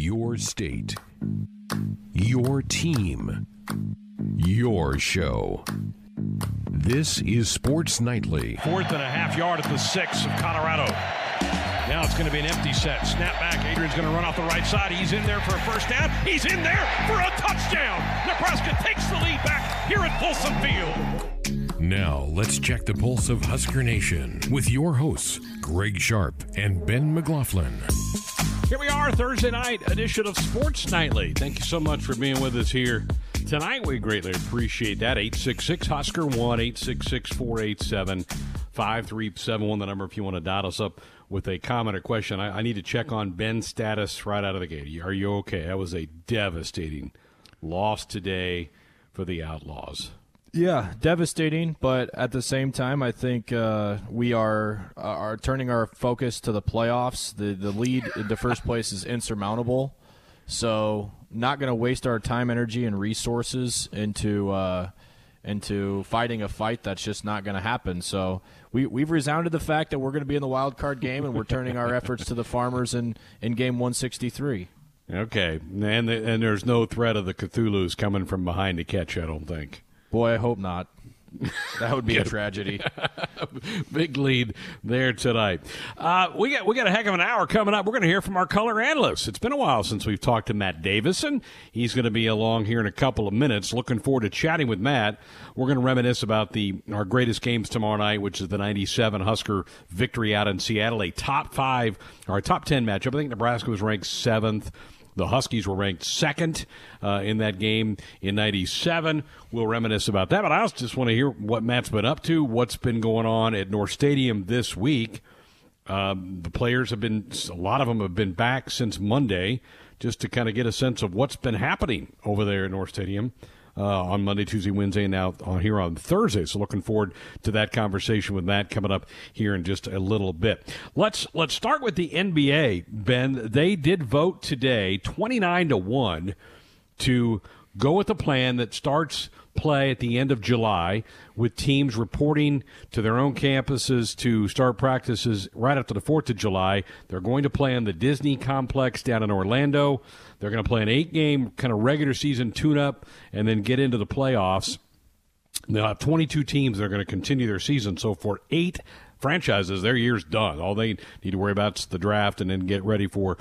Your state. Your team. Your show. This is Sports Nightly. Fourth and a half yard at the six of Colorado. Now it's going to be an empty set. Snap back. Adrian's going to run off the right side. He's in there for a first down. He's in there for a touchdown. Nebraska takes the lead back here at Folsom Field. Now, let's check the pulse of Husker Nation with your hosts, Greg Sharp and Ben McLaughlin. Here we are, Thursday night edition of Sports Nightly. Thank you so much for being with us here tonight. We greatly appreciate that. 866 Husker 1 866 487 5371, the number if you want to dot us up with a comment or question. I, I, need to check on Ben's status right out of the gate. Are you okay? That was a devastating loss today for the Outlaws. Yeah, devastating, but at the same time, I think uh, we are uh, are turning our focus to the playoffs. The the lead in the first place is insurmountable, so not going to waste our time, energy, and resources into uh, into fighting a fight that's just not going to happen. So we we've resounded the fact that we're going to be in the wild card game, and we're turning our efforts to the Farmers in in game 163. Okay, and the, and there's no threat of the Cthulhu's coming from behind to catch. I don't think. Boy, I hope not. That would be a tragedy. Big lead there tonight. Uh, we got we got a heck of an hour coming up. We're going to hear from our color analyst. It's been a while since we've talked to Matt Davison. He's going to be along here in a couple of minutes. Looking forward to chatting with Matt. We're going to reminisce about the our greatest games tomorrow night, which is the '97 Husker victory out in Seattle, a top five or top ten matchup. I think Nebraska was ranked seventh. The Huskies were ranked second uh, in that game in 97. We'll reminisce about that, but I also just want to hear what Matt's been up to, what's been going on at North Stadium this week. Um, the players have been, a lot of them have been back since Monday just to kind of get a sense of what's been happening over there at North Stadium uh, on Monday, Tuesday, Wednesday, and now on here on Thursday. So looking forward to that conversation with Matt coming up here in just a little bit. Let's let's start with the NBA. Ben, they did vote today, twenty nine to one, to go with a plan that starts play at the end of July with teams reporting to their own campuses to start practices right after the 4th of July. They're going to play in the Disney complex down in Orlando. They're going to play an eight game kind of regular season tune up and then get into the playoffs. They'll have 22 teams that are going to continue their season. So for eight franchises, their year's done. All they need to worry about is the draft and then get ready for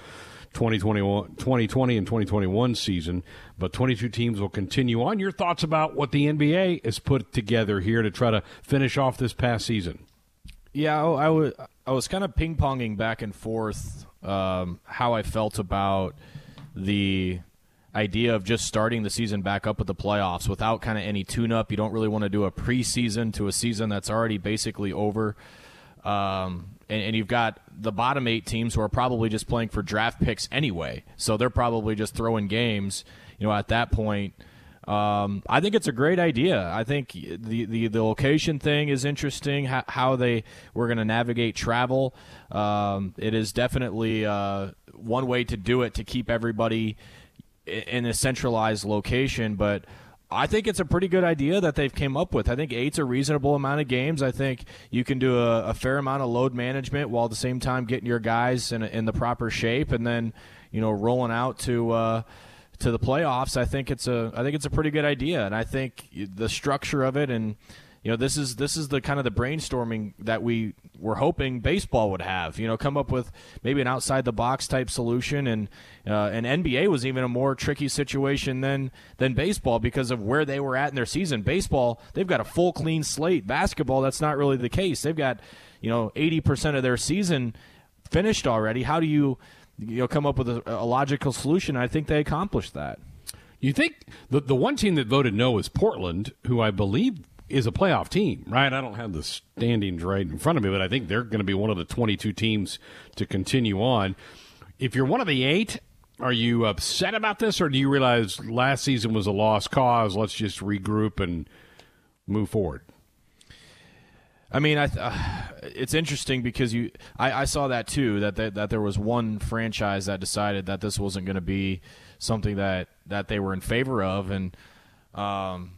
2021, 2020 and 2021 season. But 22 teams will continue on. Your thoughts about what the NBA has put together here to try to finish off this past season? Yeah, I, was I was kind of ping ponging back and forth um, how I felt about the idea of just starting the season back up with the playoffs without kind of any tune up. You don't really want to do a preseason to a season that's already basically over. Um, and, and, you've got the bottom eight teams who are probably just playing for draft picks anyway. So they're probably just throwing games, you know, at that point. Um, I think it's a great idea. I think the, the, the location thing is interesting, how, how they were going to navigate travel. Um, it is definitely uh, one way to do it to keep everybody in a centralized location, but I think it's a pretty good idea that they've came up with. I think eight's a reasonable amount of games. I think you can do a, a fair amount of load management while at the same time getting your guys in, in the proper shape, and then you know rolling out to uh, to the playoffs. I think it's a I think it's a pretty good idea, and I think the structure of it and you know this is this is the kind of the brainstorming that we were hoping baseball would have you know come up with maybe an outside the box type solution. And uh, and NBA was even a more tricky situation than than baseball because of where they were at in their season. Baseball they've got a full clean slate. Basketball that's not really the case. They've got you know 80% of their season finished already. How do you you know come up with a, a logical solution? I think they accomplished that. You think the the one team that voted no is Portland, who I believe is a playoff team, right? I don't have the standings right in front of me, but I think they're going to be one of the 22 teams to continue on. If you're one of the eight, are you upset about this, or do you realize last season was a lost cause? Let's just regroup and move forward. I mean, I th- uh, it's interesting because you, I, I saw that too. That, that that there was one franchise that decided that this wasn't going to be something that that they were in favor of, and um,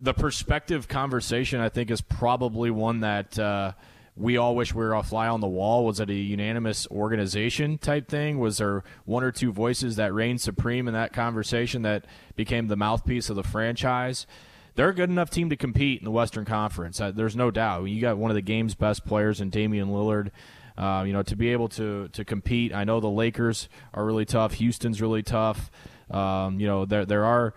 the perspective conversation I think is probably one that uh, we all wish we were a fly on the wall? Was it a unanimous organization type thing? Was there one or two voices that reigned supreme in that conversation that became the mouthpiece of the franchise? They're a good enough team to compete in the Western Conference. Uh, there's no doubt. You got one of the game's best players in Damian Lillard. Uh, you know, to be able to to compete. I know the Lakers are really tough. Houston's really tough. Um, you know, there there are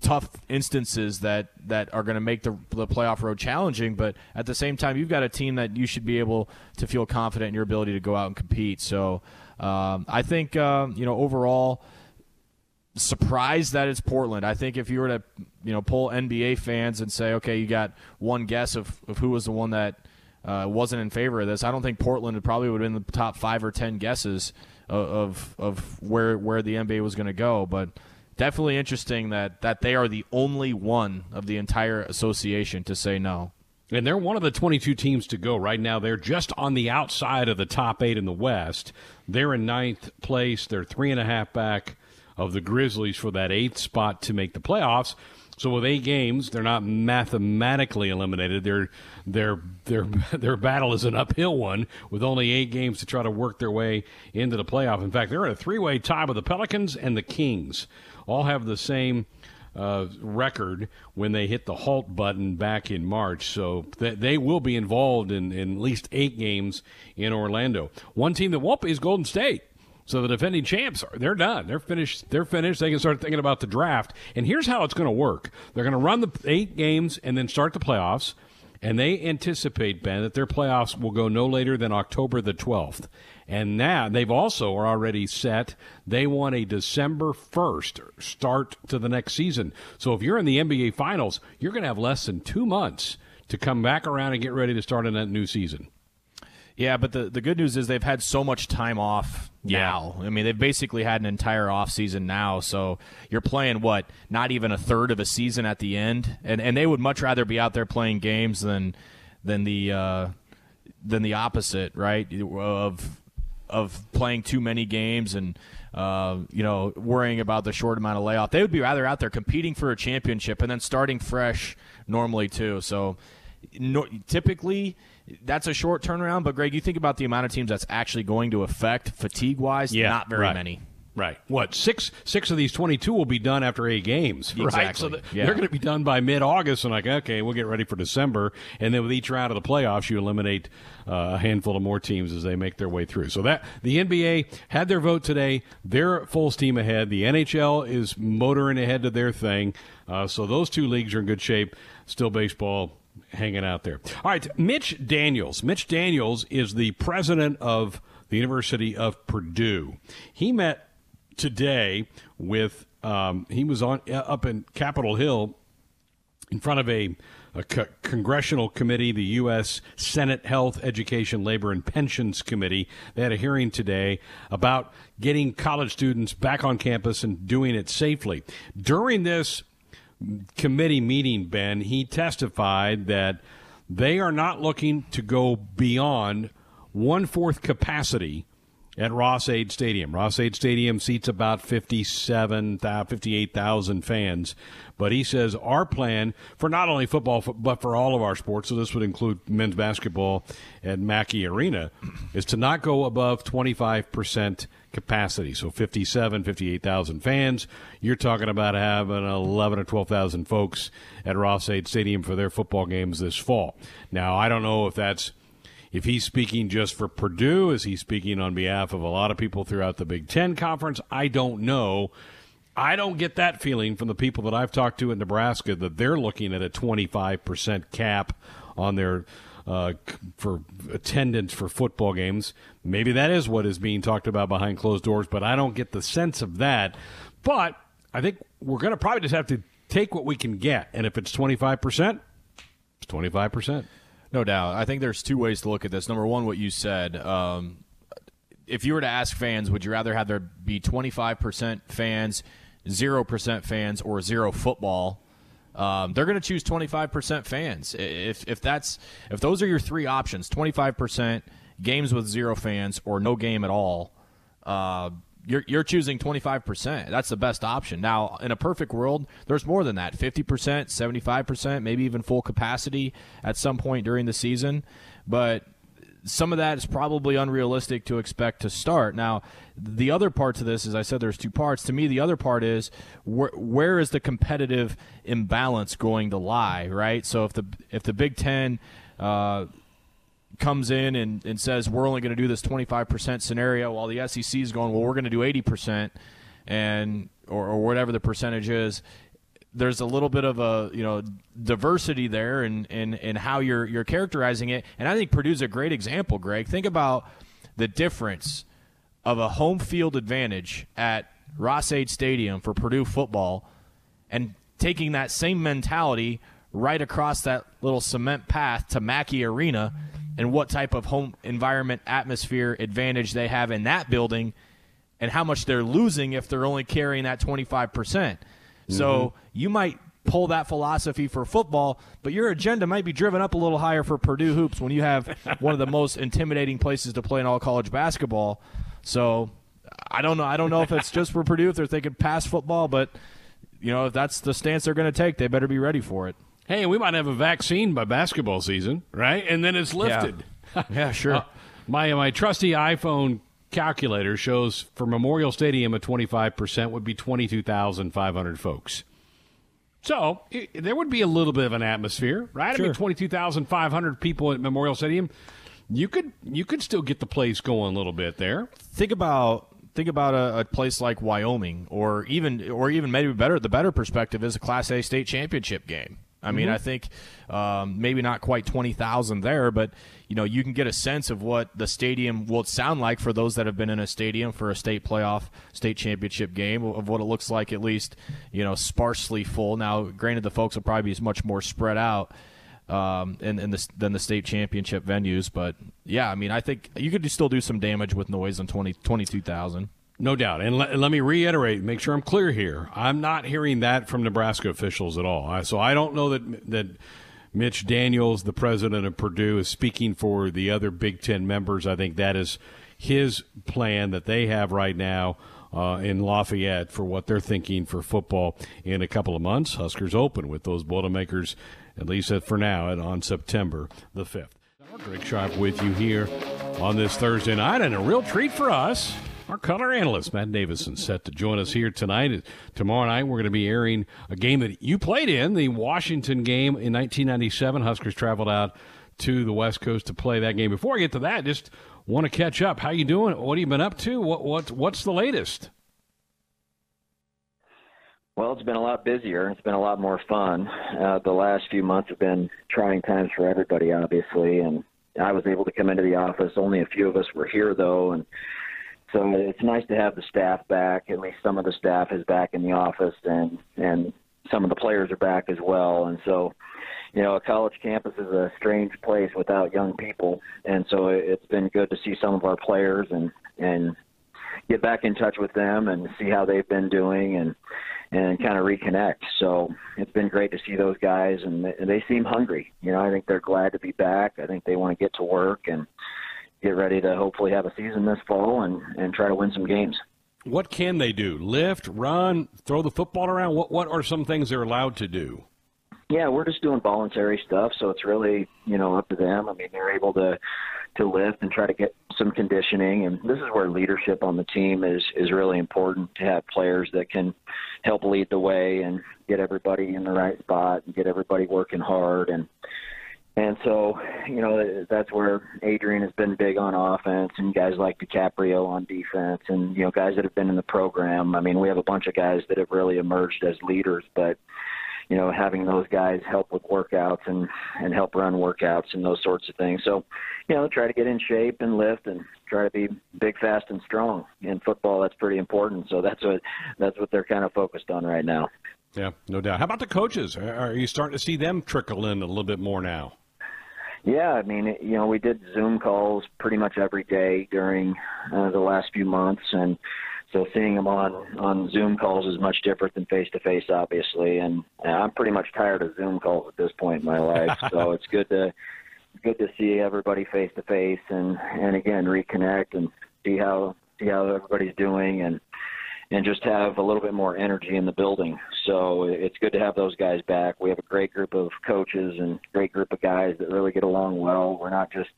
tough instances that, that are going to make the, the playoff road challenging. But at the same time, you've got a team that you should be able to feel confident in your ability to go out and compete. So um, I think uh, you know overall surprised that it's Portland. I think if you were to you know pull NBA fans and say, okay, you got one guess of, of who was the one that uh, wasn't in favor of this, I don't think Portland probably would have been the top five or ten guesses of of, of where where the NBA was going to go, but definitely interesting that that they are the only one of the entire association to say no. And they're one of the 22 teams to go right now. They're just on the outside of the top eight in the West. They're in ninth place. They're three and a half back of the Grizzlies for that eighth spot to make the playoffs. So with eight games, they're not mathematically eliminated. Their their their their battle is an uphill one with only eight games to try to work their way into the playoff. In fact, they're in a three-way tie with the Pelicans and the Kings all have the same uh, record when they hit the halt button back in March. So th- they will be involved in, in at least eight games in Orlando. One team that won't be is Golden State. So the defending champs are they're done. They're finished. They're finished. They can start thinking about the draft. And here's how it's going to work. They're going to run the eight games and then start the playoffs. And they anticipate, Ben, that their playoffs will go no later than October the 12th. And now they've also are already set. They want a December 1st start to the next season. So if you're in the NBA Finals, you're going to have less than two months to come back around and get ready to start in that new season. Yeah, but the, the good news is they've had so much time off now. Yeah. I mean, they've basically had an entire off season now. So you're playing what? Not even a third of a season at the end, and and they would much rather be out there playing games than than the uh, than the opposite, right? Of of playing too many games and uh, you know worrying about the short amount of layoff. They would be rather out there competing for a championship and then starting fresh normally too. So no, typically that's a short turnaround. But Greg, you think about the amount of teams that's actually going to affect fatigue wise. Yeah, not very right. many. Right. What six six of these twenty two will be done after eight games. Exactly. Right. So the, yeah. they're going to be done by mid August, and like okay, we'll get ready for December, and then with each round of the playoffs, you eliminate uh, a handful of more teams as they make their way through. So that the NBA had their vote today. They're full steam ahead. The NHL is motoring ahead to their thing. Uh, so those two leagues are in good shape. Still baseball hanging out there. All right, Mitch Daniels. Mitch Daniels is the president of the University of Purdue. He met today with um, he was on uh, up in Capitol Hill in front of a, a co- congressional committee, the U.S. Senate Health, Education, Labor, and Pensions Committee. They had a hearing today about getting college students back on campus and doing it safely. During this committee meeting, Ben, he testified that they are not looking to go beyond one fourth capacity at Ross-Ade Stadium. Ross-Ade Stadium seats about 57, 58,000 fans. But he says our plan for not only football, but for all of our sports, so this would include men's basketball at Mackey Arena, is to not go above 25% capacity. So 57, 58,000 fans. You're talking about having 11 or 12,000 folks at Ross-Ade Stadium for their football games this fall. Now, I don't know if that's if he's speaking just for Purdue, is he speaking on behalf of a lot of people throughout the Big Ten Conference? I don't know. I don't get that feeling from the people that I've talked to in Nebraska that they're looking at a 25% cap on their uh, for attendance for football games. Maybe that is what is being talked about behind closed doors, but I don't get the sense of that. But I think we're going to probably just have to take what we can get, and if it's 25%, it's 25%. No doubt. I think there's two ways to look at this. Number one, what you said. Um, if you were to ask fans, would you rather have there be 25% fans, 0% fans, or zero football? Um, they're going to choose 25% fans. If if that's if those are your three options, 25% games with zero fans or no game at all. Uh, you're you're choosing 25%. That's the best option. Now, in a perfect world, there's more than that. 50%, 75%, maybe even full capacity at some point during the season, but some of that is probably unrealistic to expect to start. Now, the other part to this, as I said, there's two parts. To me, the other part is where, where is the competitive imbalance going to lie, right? So if the if the Big Ten uh, comes in and, and says we're only going to do this 25% scenario while the SEC is going, well, we're going to do 80% and or, or whatever the percentage is. There's a little bit of a you know diversity there in, in, in how you're you're characterizing it, and I think Purdue's a great example. Greg, think about the difference of a home field advantage at Ross-Ade Stadium for Purdue football, and taking that same mentality right across that little cement path to Mackey Arena and what type of home environment atmosphere advantage they have in that building and how much they're losing if they're only carrying that 25%. mm hmm So you might pull that philosophy for football, but your agenda might be driven up a little higher for Purdue hoops when you have one of the most intimidating places to play in all college basketball. So I don't know. I don't know if it's just for Purdue if they're thinking past football, but you know if that's the stance they're going to take, they better be ready for it hey, we might have a vaccine by basketball season, right? And then it's lifted. Yeah, yeah sure. Uh, my my trusty iPhone calculator shows for Memorial Stadium a 25% would be 22,500 folks. So it, there would be a little bit of an atmosphere, right? Sure. I mean, 22,500 people at Memorial Stadium. You could you could still get the place going a little bit there. Think about think about a, a, place like Wyoming, or even or even maybe better. The better perspective is a Class A state championship game. I mean, mm-hmm. I think um, maybe not quite 20,000 there, but you know, you can get a sense of what the stadium will sound like for those that have been in a stadium for a state playoff, state championship game of what it looks like at least, you know, sparsely full. Now, granted, the folks will probably be much more spread out um, in, in the, than the state championship venues, but yeah, I mean, I think you could still do some damage with noise on 20, 22,000. No doubt. And let, let me reiterate, make sure I'm clear here. I'm not hearing that from Nebraska officials at all. So I don't know that that Mitch Daniels, the president of Purdue, is speaking for the other Big Ten members. I think that is his plan that they have right now uh, in Lafayette for what they're thinking for football in a couple of months. Huskers open with those Boilermakers, at least for now, on September the 5th. Greg Sharp with you here on this Thursday night, and a real treat for us. Our color analyst, Matt Davison, set to join us here tonight. Tomorrow night, we're going to be airing a game that you played in, the Washington game in 1997. Huskers traveled out to the West Coast to play that game. Before I get to that, just want to catch up. How you doing? What have you been up to? What, what What's the latest? Well, it's been a lot busier. It's been a lot more fun. Uh, the last few months have been trying times for everybody, obviously, and I was able to come into the office. Only a few of us were here, though, and so it's nice to have the staff back. At least some of the staff is back in the office, and and some of the players are back as well. And so, you know, a college campus is a strange place without young people, and so it's been good to see some of our players and and get back in touch with them and see how they've been doing and and kind of reconnect. So it's been great to see those guys, and they, and they seem hungry. You know, I think they're glad to be back. I think they want to get to work and get ready to hopefully have a season this fall and, and try to win some games. What can they do? Lift, run, throw the football around? What what are some things they're allowed to do? Yeah, we're just doing voluntary stuff, so it's really you know up to them. I mean, they're able to to lift and try to get some conditioning, and this is where leadership on the team is is really important to have players that can help lead the way and get everybody in the right spot and get everybody working hard and and so, you know, that's where Adrian has been big on offense and guys like DiCaprio on defense and, you know, guys that have been in the program. I mean, we have a bunch of guys that have really emerged as leaders, but, you know, having those guys help with workouts and, and help run workouts and those sorts of things. So, you know, try to get in shape and lift and try to be big, fast, and strong. In football, that's pretty important. So that's what, that's what they're kind of focused on right now. Yeah, no doubt. How about the coaches? Are you starting to see them trickle in a little bit more now? Yeah, I mean, you know, we did Zoom calls pretty much every day during uh, the last few months, and so seeing them on on Zoom calls is much different than face to face, obviously. And I'm pretty much tired of Zoom calls at this point in my life, so it's good to good to see everybody face to face and and again reconnect and see how see how everybody's doing, and and just have a little bit more energy in the building. So it's good to have those guys back. We have a great group of coaches and great group of guys that really get along well. We're not just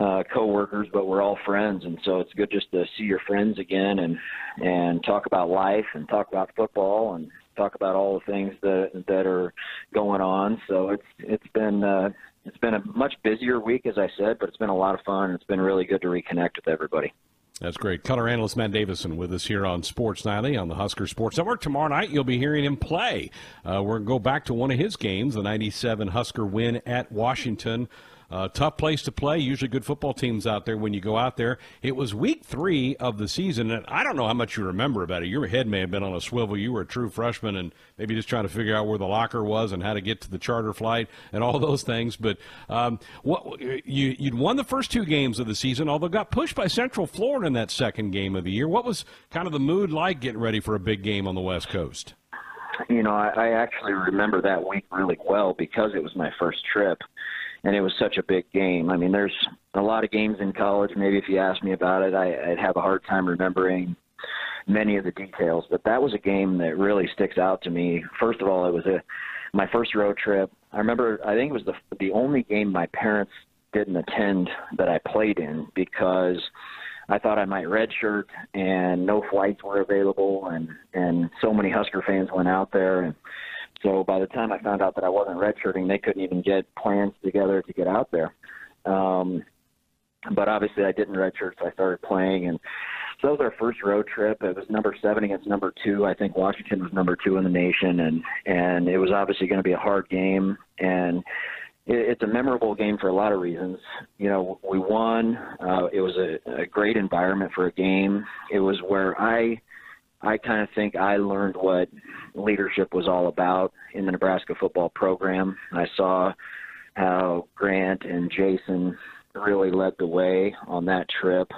uh, co-workers, but we're all friends, and so it's good just to see your friends again and and talk about life and talk about football and talk about all the things that that are going on. So it's it's been uh, it's been a much busier week, as I said, but it's been a lot of fun. It's been really good to reconnect with everybody. That's great. Color analyst Matt Davison with us here on Sports Nightly on the Husker Sports Network. Tomorrow night, you'll be hearing him play. Uh, we're going to go back to one of his games, the 97 Husker win at Washington uh, tough place to play. Usually good football teams out there when you go out there. It was week three of the season, and I don't know how much you remember about it. Your head may have been on a swivel. You were a true freshman and maybe just trying to figure out where the locker was and how to get to the charter flight and all those things. But um, what you, you'd won the first two games of the season, although got pushed by Central Florida in that second game of the year. What was kind of the mood like getting ready for a big game on the West Coast? You know, I, I actually remember that week really well because it was my first trip and it was such a big game. I mean, there's a lot of games in college. Maybe if you asked me about it, I, I'd have a hard time remembering many of the details. But that was a game that really sticks out to me. First of all, it was a my first road trip. I remember. I think it was the the only game my parents didn't attend that I played in because I thought I might redshirt, and no flights were available, and and so many Husker fans went out there and so by the time I found out that I wasn't redshirting, they couldn't even get plans together to get out there. Um, but obviously, I didn't redshirt, so I started playing, and so that was our first road trip. It was number seven against number two. I think Washington was number two in the nation, and and it was obviously going to be a hard game, and it's a memorable game for a lot of reasons. You know, we won. Uh, it was a, a great environment for a game. It was where I I kind of think I learned what leadership was all about in the Nebraska football program. I saw how Grant and Jason really led the way on that trip.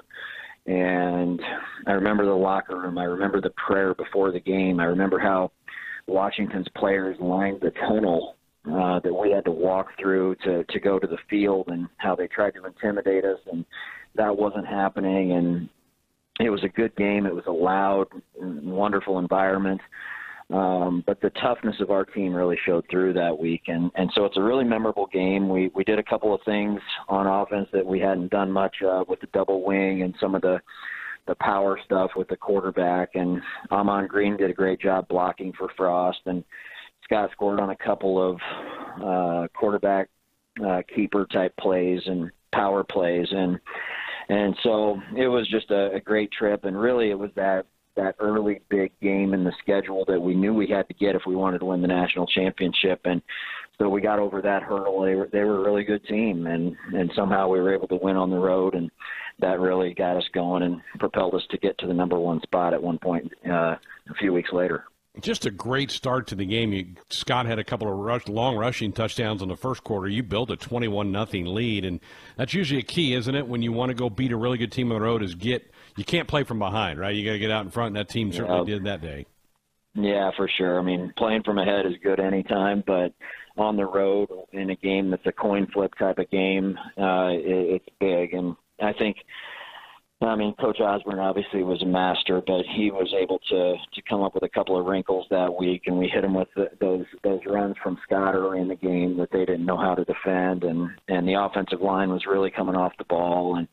And I remember the locker room. I remember the prayer before the game. I remember how Washington's players lined the tunnel uh, that we had to walk through to to go to the field, and how they tried to intimidate us, and that wasn't happening. And it was a good game. It was a loud, wonderful environment. Um, but the toughness of our team really showed through that week, and and so it's a really memorable game. We we did a couple of things on offense that we hadn't done much uh, with the double wing and some of the the power stuff with the quarterback. And Ahman Green did a great job blocking for Frost, and Scott scored on a couple of uh, quarterback uh, keeper type plays and power plays, and and so it was just a, a great trip. And really, it was that that early big game in the schedule that we knew we had to get if we wanted to win the national championship. And so we got over that hurdle. They were they were a really good team, and and somehow we were able to win on the road, and that really got us going and propelled us to get to the number one spot at one point uh, a few weeks later just a great start to the game. You, Scott had a couple of rush, long rushing touchdowns in the first quarter. You built a 21 nothing lead, and that's usually a key, isn't it? When you want to go beat a really good team on the road, is get you can't play from behind, right? You got to get out in front, and that team certainly yeah. did that day. Yeah, for sure. I mean, playing from ahead is good anytime, but on the road in a game that's a coin flip type of game, uh, it, it's big, and I think I mean, Coach Osborne obviously was a master, but he was able to to come up with a couple of wrinkles that week, and we hit him with the, those those runs from Scott early in the game that they didn't know how to defend, and and the offensive line was really coming off the ball, and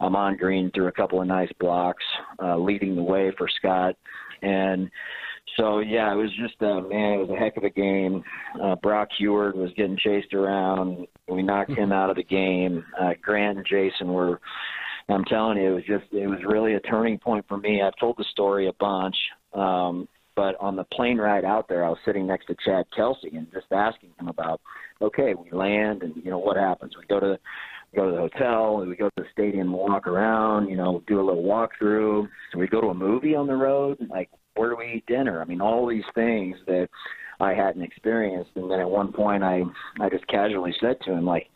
Ahman Green threw a couple of nice blocks, uh, leading the way for Scott, and so yeah, it was just uh, man, it was a heck of a game. Uh, Brock Huard was getting chased around. We knocked him out of the game. Uh, Grant and Jason were I'm telling you, it was just it was really a turning point for me. I've told the story a bunch, um, but on the plane ride out there, I was sitting next to Chad Kelsay and just asking him about, okay, we land and you know what happens. We go to go to the hotel, we go to the stadium, walk around, you know, do a little walkthrough. So we go to a movie on the road, like where do we eat dinner? I mean, all these things that I hadn't experienced. And then at one point, I I just casually said to him, like,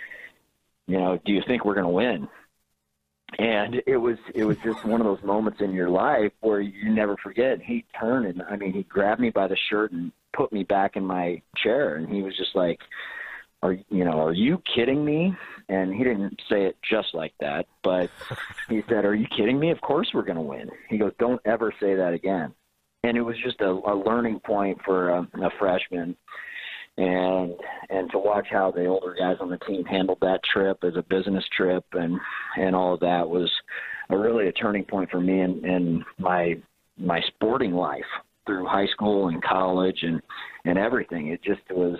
you know, do you think we're going to win? And it was it was just one of those moments in your life where you never forget. He turned and I mean he grabbed me by the shirt and put me back in my chair, and he was just like, are you know, are you kidding me? And he didn't say it just like that, but he said, "Are you kidding me? Of course we're going to win." He goes, "Don't ever say that again." And it was just a, a learning point for a, a freshman, and and to watch how the older guys on the team handled that trip as a business trip, and and all of that was a really a turning point for me in, in my my sporting life through high school and college and and everything. It just was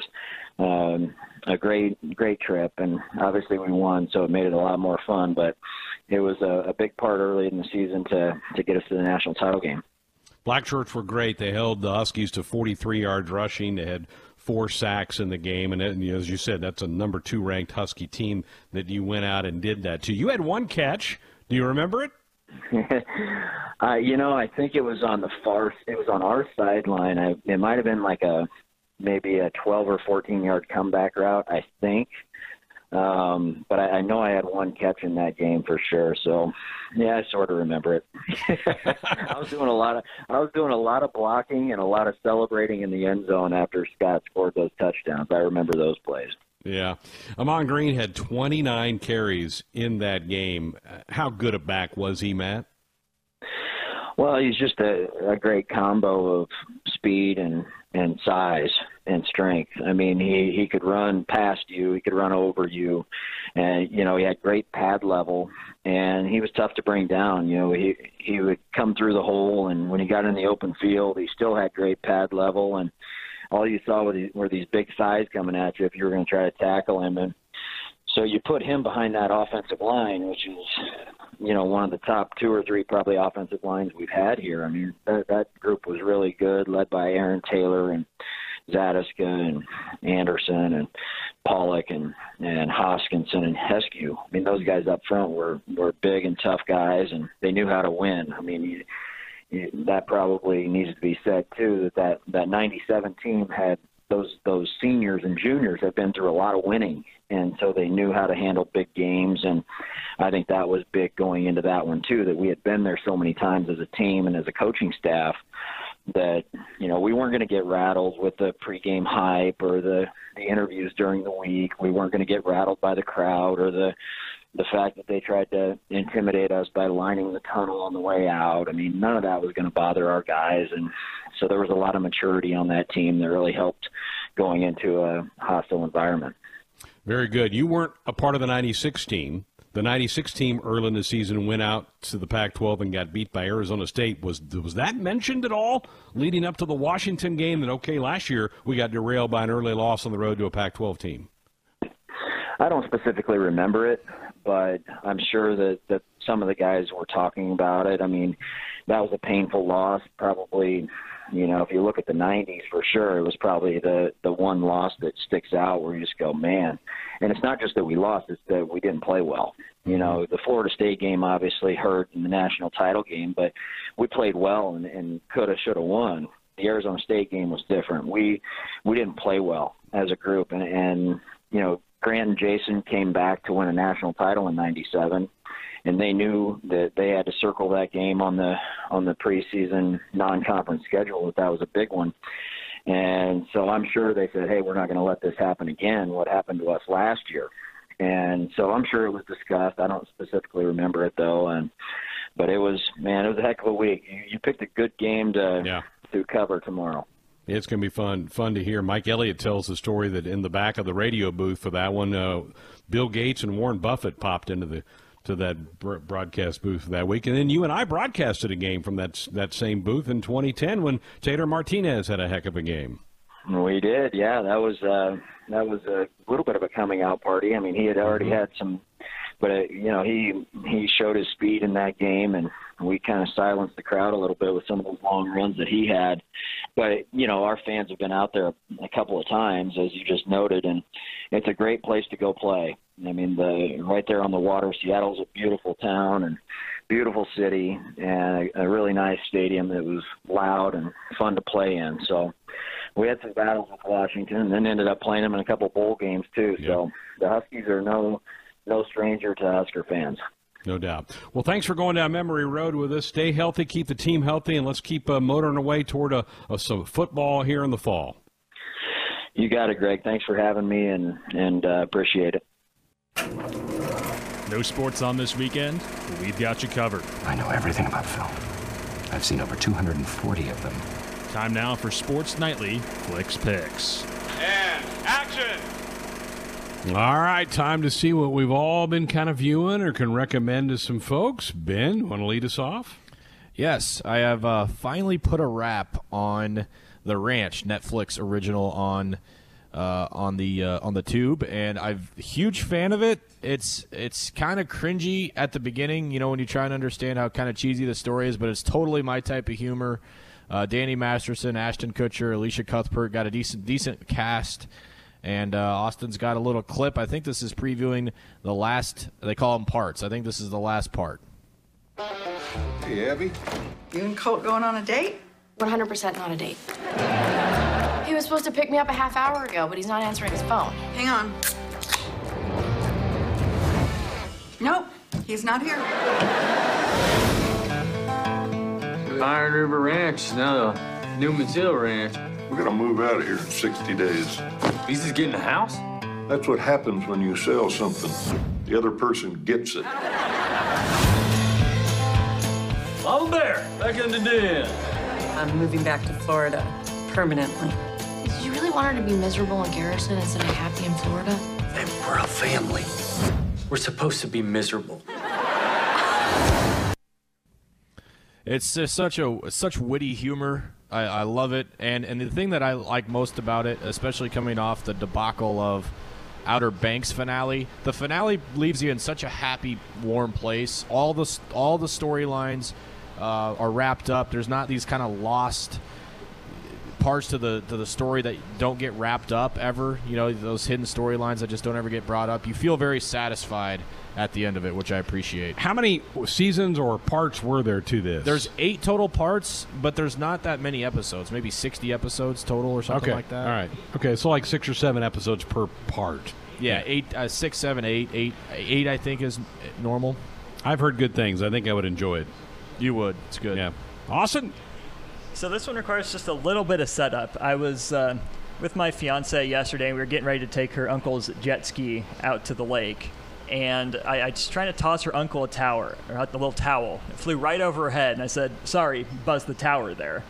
um, a great great trip, and obviously we won, so it made it a lot more fun. But it was a, a big part early in the season to to get us to the national title game. Black shirts were great. They held the Huskies to 43 yards rushing. They had four sacks in the game, and, as you said, that's a number two ranked Husky team that you went out and did that to. You had one catch. Do you remember it? uh, you know, I think it was on the far. It was on our sideline. I, it might have been like a maybe a 12 or 14 yard comeback route. I think. Um, but I, I know I had one catch in that game for sure. So, yeah, I sort of remember it. I was doing a lot of I was doing a lot of blocking and a lot of celebrating in the end zone after Scott scored those touchdowns. I remember those plays. Yeah. Ahman Green had 29 carries in that game. How good a back was he, Matt? Well, he's just a, a great combo of speed and and size and strength. I mean, he he could run past you, he could run over you, and you know he had great pad level, and he was tough to bring down. You know, he he would come through the hole, and when he got in the open field, he still had great pad level, and all you saw were these, big thighs coming at you if you were going to try to tackle him, and so you put him behind that offensive line, which is you know one of the top two or three probably offensive lines we've had here. I mean that, that group was really good, led by Aaron Taylor and Zatechka and Anderson and Pollack and and Hoskinson and Heskew. I mean those guys up front were were big and tough guys, and they knew how to win. I mean. You, that probably needs to be said too that that that 97 team had those those seniors and juniors have been through a lot of winning and so they knew how to handle big games and I think that was big going into that one too that we had been there so many times as a team and as a coaching staff that you know we weren't going to get rattled with the pregame hype or the the interviews during the week we weren't going to get rattled by the crowd or the the fact that they tried to intimidate us by lining the tunnel on the way out. I mean, none of that was going to bother our guys, and so there was a lot of maturity on that team that really helped going into a hostile environment. Very good. You weren't a part of the 96 team. The 96 team early in the season went out to the Pac 12 and got beat by Arizona State. Was, was that mentioned at all leading up to the Washington game that, okay, last year we got derailed by an early loss on the road to a Pac 12 team? I don't specifically remember it, but I'm sure that, that some of the guys were talking about it. I mean, that was a painful loss, probably you know, if you look at the '90s, for sure, it was probably the the one loss that sticks out where you just go, man. And it's not just that we lost; it's that we didn't play well. You know, the Florida State game obviously hurt in the national title game, but we played well and, and could have, should have won. The Arizona State game was different. We we didn't play well as a group, and and you know, Grant and Jason came back to win a national title in '97 and they knew that they had to circle that game on the on the preseason non-conference schedule that that was a big one. And so I'm sure they said, "Hey, we're not going to let this happen again. What happened to us last year?" And so I'm sure it was discussed. I don't specifically remember it though, and but it was man, it was a heck of a week. You, you picked a good game to yeah. to cover tomorrow. It's going to be fun fun to hear. Mike Elliott tells the story that in the back of the radio booth for that one, uh, Bill Gates and Warren Buffett popped into the to that broadcast booth that week. And then you and I broadcasted a game from that that same booth in 2010 when Taylor Martinez had a heck of a game. We did, yeah. That was uh, that was a little bit of a coming out party. I mean, he had already mm-hmm. had some, but uh, you know, he he showed his speed in that game, and we kind of silenced the crowd a little bit with some of those long runs that he had. But you know, our fans have been out there a couple of times, as you just noted, and it's a great place to go play. I mean, the right there on the water. Seattle's a beautiful town and beautiful city, and a, a really nice stadium that was loud and fun to play in. So we had some battles with Washington, and then ended up playing them in a couple bowl games too. Yep. So the Huskies are no no stranger to Husker fans. No doubt. Well, thanks for going down memory road with us. Stay healthy, keep the team healthy, and let's keep uh, motoring away toward a, a, some football here in the fall. You got it, Greg. Thanks for having me, and and uh, appreciate it. No sports on this weekend, we've got you covered. I know everything about film. I've seen over 240 of them. Time now for Sports Nightly Flix Pix. And action! All right, time to see what we've all been kind of viewing or can recommend to some folks. Ben, want to lead us off? Yes, I have uh, finally put a wrap on the Ranch Netflix original on uh, on the uh, on the tube, and I'm a huge fan of it. It's it's kind of cringy at the beginning, you know, when you try and understand how kind of cheesy the story is, but it's totally my type of humor. Uh, Danny Masterson, Ashton Kutcher, Elisha Cuthbert got a decent decent cast, and uh, Austin's got a little clip. I think this is previewing the last. They call them parts. I think this is the last part. Hey, Abby. You and Colt going on a date? 100% not a date. He was supposed to pick me up a half hour ago, but he's not answering his phone. Hang on. Nope, he's not here. Iron River Ranch, now the Newman's Hill Ranch. We're gonna move out of here in 60 days. He's just getting a house? That's what happens when you sell something. The other person gets it. Mama Bear, back in the den. I'm moving back to Florida permanently. Did you really want her to be miserable in Garrison instead of happy in Florida? Hey, we're a family. We're supposed to be miserable. It's just such a such witty humor. I, I love it, and and the thing that I like most about it, especially coming off the debacle of Outer Banks finale, the finale leaves you in such a happy, warm place. All the all the storylines uh, are wrapped up. There's not these kind of lost parts to the to the story that don't get wrapped up ever. You know, those hidden storylines that just don't ever get brought up. You feel very satisfied at the end of it, which I appreciate. How many seasons or parts were there to this? There's eight total parts, but there's not that many episodes. Maybe 60 episodes total or something okay. like that. All right. Okay, so like six or seven episodes per part. Yeah, eight, uh, six, seven, eight, eight, eight. I think is normal. I've heard good things. I think I would enjoy it. You would. It's good. Yeah. Awesome. So this one requires just a little bit of setup. I was uh, with my fiance yesterday. And we were getting ready to take her uncle's jet ski out to the lake, and I, I was trying to toss her uncle a tower or a little towel. It flew right over her head, and I said, "Sorry, buzz the tower there."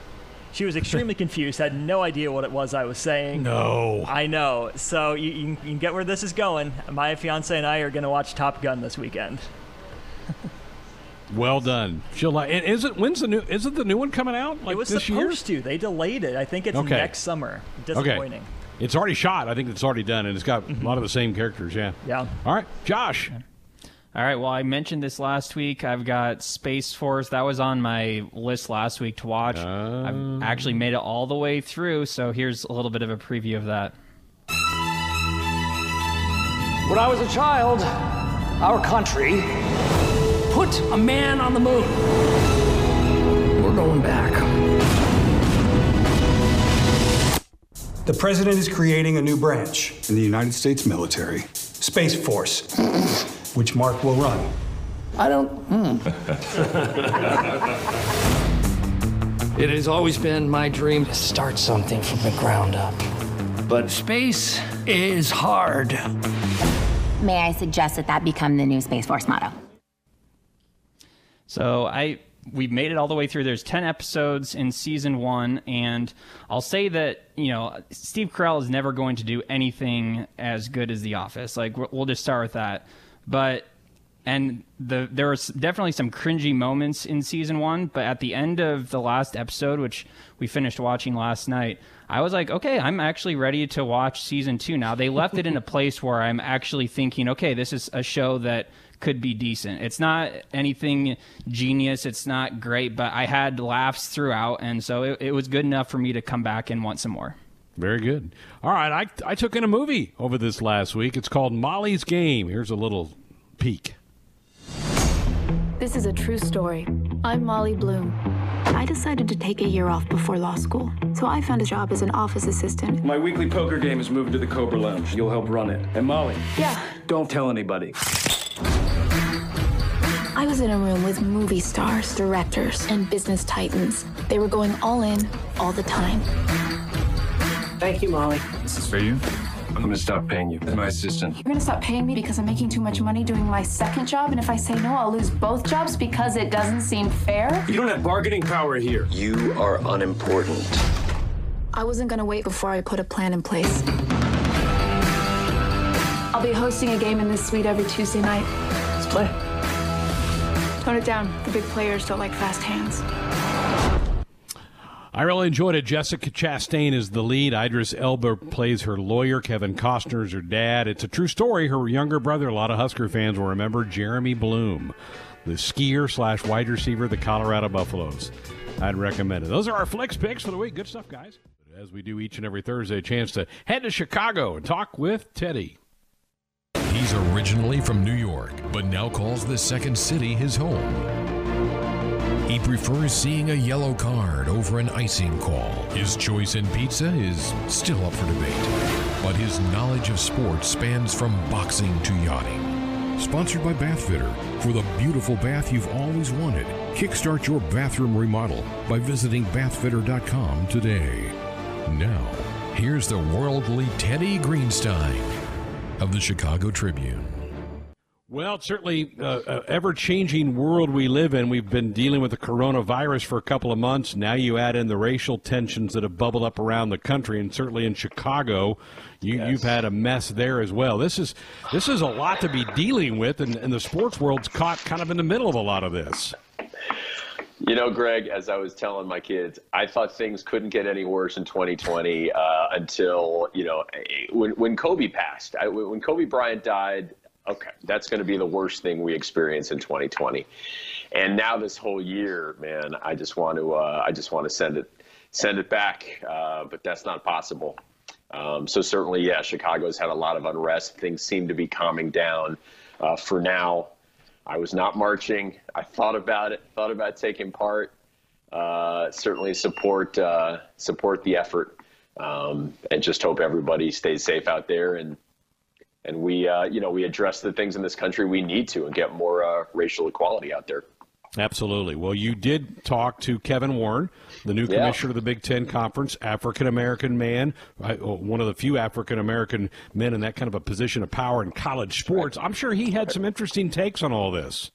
She was extremely confused, had no idea what it was I was saying. No. I know. So you, you, you can get where this is going. My fiance and I are going to watch Top Gun this weekend. Well done. She'll like. And is it when's the new? Isn't the new one coming out? Like it was this supposed year? to. They delayed it. I think it's Okay. next summer. Disappointing. Okay. It's already shot. I think it's already done, and it's got a mm-hmm. lot of the same characters. Yeah. Yeah. All right, Josh. All right. Well, I mentioned this last week. I've got Space Force. That was on my list last week to watch. I've oh. actually made it all the way through. So here's a little bit of a preview of that. When I was a child, our country put a man on the moon. We're going back. The president is creating a new branch in the United States military, Space Force, which Mark will run. I don't. hmm. it has always been my dream to start something from the ground up. But space is hard. May I suggest that that become the new Space Force motto? So I we made it all the way through. There's ten episodes in season one, and I'll say that you know Steve Carell is never going to do anything as good as The Office. Like we'll we'll just start with that. But and the there was definitely some cringy moments in season one, but at the end of the last episode, which we finished watching last night, I was like, okay, I'm actually ready to watch season two now. They left it in a place where I'm actually thinking, okay, this is a show that could be decent. It's not anything genius. It's not great, but I had laughs throughout, and so it, it was good enough for me to come back and want some more. Very good. All right, I I took in a movie over this last week. It's called Molly's Game. Here's a little peek. This is a true story. I'm Molly Bloom. I decided to take a year off before law school, so I found a job as an office assistant. My weekly poker game is moving to the Cobra Lounge. You'll help run it. And Molly, Yeah, don't tell anybody. I was in a room with movie stars, directors, and business titans. They were going all in all the time. Thank you, Molly. This is for you. I'm gonna stop paying you my assistant. You're gonna stop paying me because I'm making too much money doing my second job, and if I say no, I'll lose both jobs because it doesn't seem fair? You don't have bargaining power here. You are unimportant. I wasn't gonna wait before I put a plan in place. I'll be hosting a game in this suite every Tuesday night. Let's play. Tone it down. The big players don't like fast hands. I really enjoyed it. Jessica Chastain is the lead. Idris Elba plays her lawyer. Kevin Costner is her dad. It's a true story. Her younger brother, a lot of Husker fans will remember Jeremy Bloom, the skier slash wide receiver of the Colorado Buffaloes. I'd recommend it. Those are our Flix Pix for the week. Good stuff, guys. As we do each and every Thursday, a chance to head to Chicago and talk with Teddy. He's originally from New York, but now calls the second city his home. He prefers seeing a yellow card over an icing call. His choice in pizza is still up for debate, but his knowledge of sports spans from boxing to yachting. Sponsored by Bathfitter. For the beautiful bath you've always wanted, kickstart your bathroom remodel by visiting bathfitter.com today. Now, here's the worldly Teddy Greenstein of the Chicago Tribune. Well, it's certainly uh, uh, ever-changing world we live in. We've been dealing with the coronavirus for a couple of months. Now you add in the racial tensions that have bubbled up around the country, and certainly in Chicago, you, Yes. you've had a mess there as well. This is this is a lot to be dealing with, and, and the sports world's caught kind of in the middle of a lot of this. You know, Greg, as I was telling my kids, I thought things couldn't get any worse in 2020 uh, until, you know, when, when Kobe passed. I, when Kobe Bryant died, okay, that's going to be the worst thing we experience in 2020. And now this whole year, man, I just want to, uh, I just want to send it, send it back, uh, but that's not possible. Um, so certainly, yeah, Chicago's had a lot of unrest. Things seem to be calming down uh, for now. I was not marching. I thought about it, thought about taking part. Uh, certainly support uh, support the effort, um, and just hope everybody stays safe out there and and we uh, you know we address the things in this country we need to and get more uh, racial equality out there. Absolutely. Well, you did talk to Kevin Warren, the new Yeah. commissioner of the Big Ten Conference, African American man, oh, one of the few African American men in that kind of a position of power in college sports. I'm sure he had some interesting takes on all this.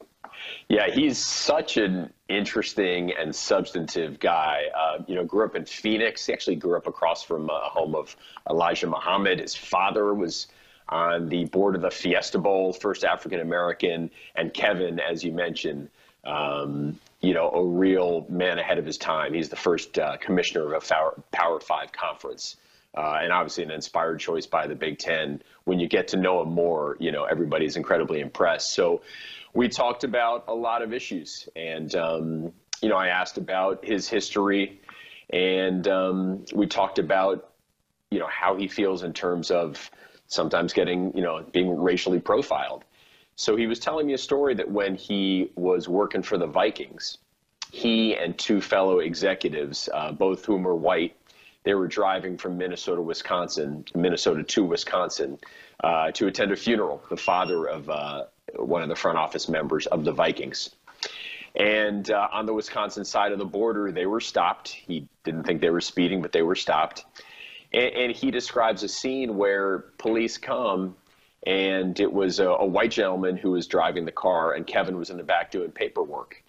Yeah, he's such an interesting and substantive guy. Uh, you know, grew up in Phoenix. He actually grew up across from a home of Elijah Muhammad. His father was on the board of the Fiesta Bowl, first African American, and Kevin, as you mentioned, um, you know, a real man ahead of his time. He's the first uh, commissioner of a Power, Power Five conference. Uh, and obviously an inspired choice by the Big Ten. When you get to know him more, you know everybody's incredibly impressed. So we talked about a lot of issues, and um, you know I asked about his history, and um, we talked about you know how he feels in terms of sometimes getting you know being racially profiled. So he was telling me a story that when he was working for the Vikings, he and two fellow executives, uh, both whom were white, they were driving from Minnesota, Wisconsin, Minnesota to Wisconsin, uh, to attend a funeral. The father of uh, one of the front office members of the Vikings. And uh, on the Wisconsin side of the border, they were stopped. He didn't think they were speeding, but they were stopped. And, and he describes a scene where police come, and it was a, a white gentleman who was driving the car, and Kevin was in the back doing paperwork.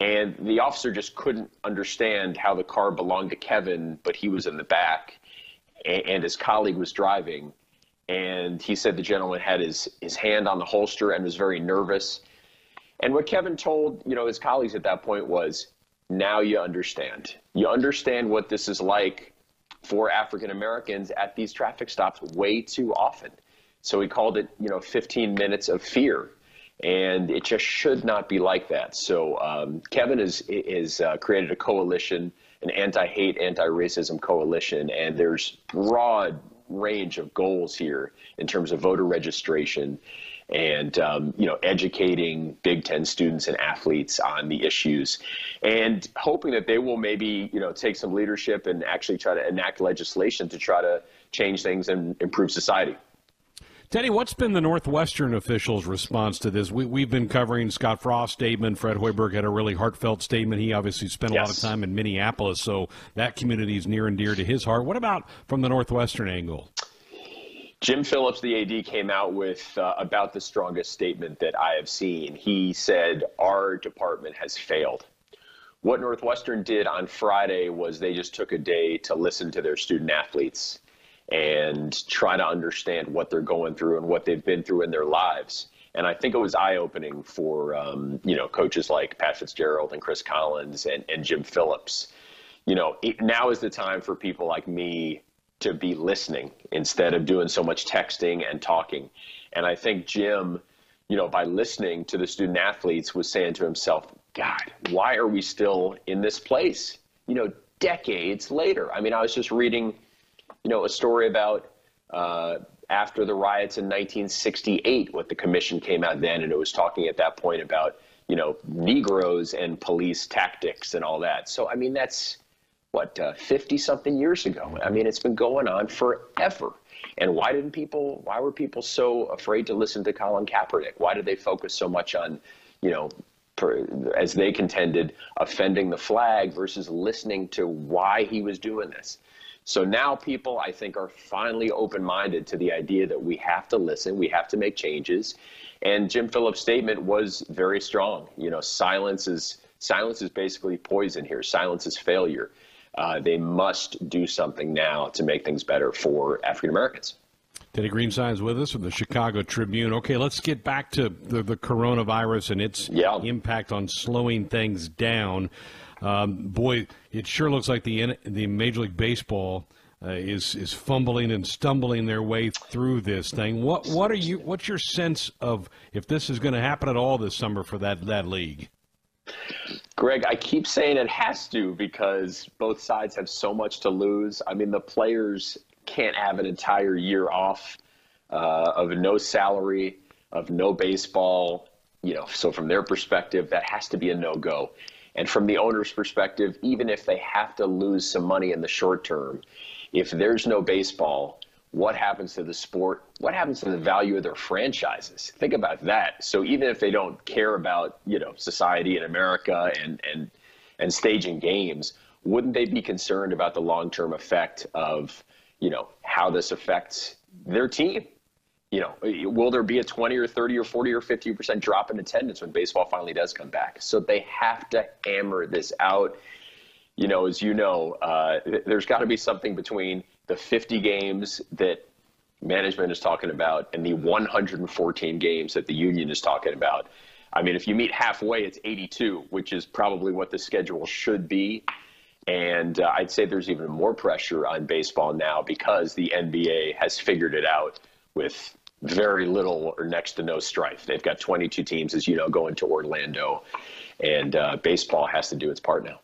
And the officer just couldn't understand how the car belonged to Kevin, but he was in the back, and, and his colleague was driving. And he said the gentleman had his, his hand on the holster and was very nervous. And what Kevin told you know his colleagues at that point was, now you understand. You understand what this is like for African Americans at these traffic stops way too often. So we called it, you know, 15 minutes of fear, and it just should not be like that. So um, Kevin has is uh, created a coalition, an anti-hate, anti-racism coalition, and there's broad range of goals here in terms of voter registration and um, you know educating Big Ten students and athletes on the issues, and hoping that they will maybe you know take some leadership and actually try to enact legislation to try to change things and improve society. Teddy, what's been the Northwestern officials' response to this? We, we've been covering Scott Frost's statement. Fred Hoiberg had a really heartfelt statement. He obviously spent a lot of time in Minneapolis, so that community is near and dear to his heart. What about from the Northwestern angle? Jim Phillips, the AD, came out with uh, about the strongest statement that I have seen. He said, Our department has failed. What Northwestern did on Friday was they just took a day to listen to their student athletes and try to understand what they're going through and what they've been through in their lives. And I think it was eye opening for um, you know coaches like Pat Fitzgerald and Chris Collins and, and Jim Phillips. You know, it, now is the time for people like me to be listening instead of doing so much texting and talking. And I think Jim, you know, by listening to the student athletes, was saying to himself, God, why are we still in this place? You know, decades later. I mean, I was just reading you know, a story about uh, after the riots in 1968, what the commission came out then, and it was talking at that point about, you know, Negroes and police tactics and all that. So, I mean, that's what, 50 uh, something years ago. I mean, it's been going on forever. And why didn't people, why were people so afraid to listen to Colin Kaepernick? Why did they focus so much on, you know, per, as they contended, offending the flag versus listening to why he was doing this? So now people, I think, are finally open minded to the idea that we have to listen, we have to make changes. And Jim Phillips' statement was very strong. You know, silence is silence is basically poison here. Silence is failure. Uh, they must do something now to make things better for African Americans. Teddy Greenstein's with us from the Chicago Tribune. Okay, let's get back to the, the coronavirus and its yeah. impact on slowing things down. Um, boy, it sure looks like the the Major League Baseball uh, is is fumbling and stumbling their way through this thing. What what are you? What's your sense of if this is going to happen at all this summer for that that league? Greg, I keep saying it has to because both sides have so much to lose. I mean, the players can't have an entire year off uh, of no salary, of no baseball. You know, so from their perspective, that has to be a no go. And from the owner's perspective, even if they have to lose some money in the short term, if there's no baseball, what happens to the sport? What happens to the value of their franchises? Think about that. So even if they don't care about, you know, society in America and and and staging games, wouldn't they be concerned about the long-term effect of, you know, how this affects their team? you know, will there be a 20 or 30 or 40 or 50 percent drop in attendance when baseball finally does come back? So they have to hammer this out. You know, as you know, uh, there's got to be something between the 50 games that management is talking about and the 114 games that the union is talking about. I mean, if you meet halfway, it's 82, which is probably what the schedule should be. And uh, I'd say there's even more pressure on baseball now because the NBA has figured it out with very little or next to no strife. They've got 22 teams, as you know, going to Orlando, and uh, baseball has to do its part now.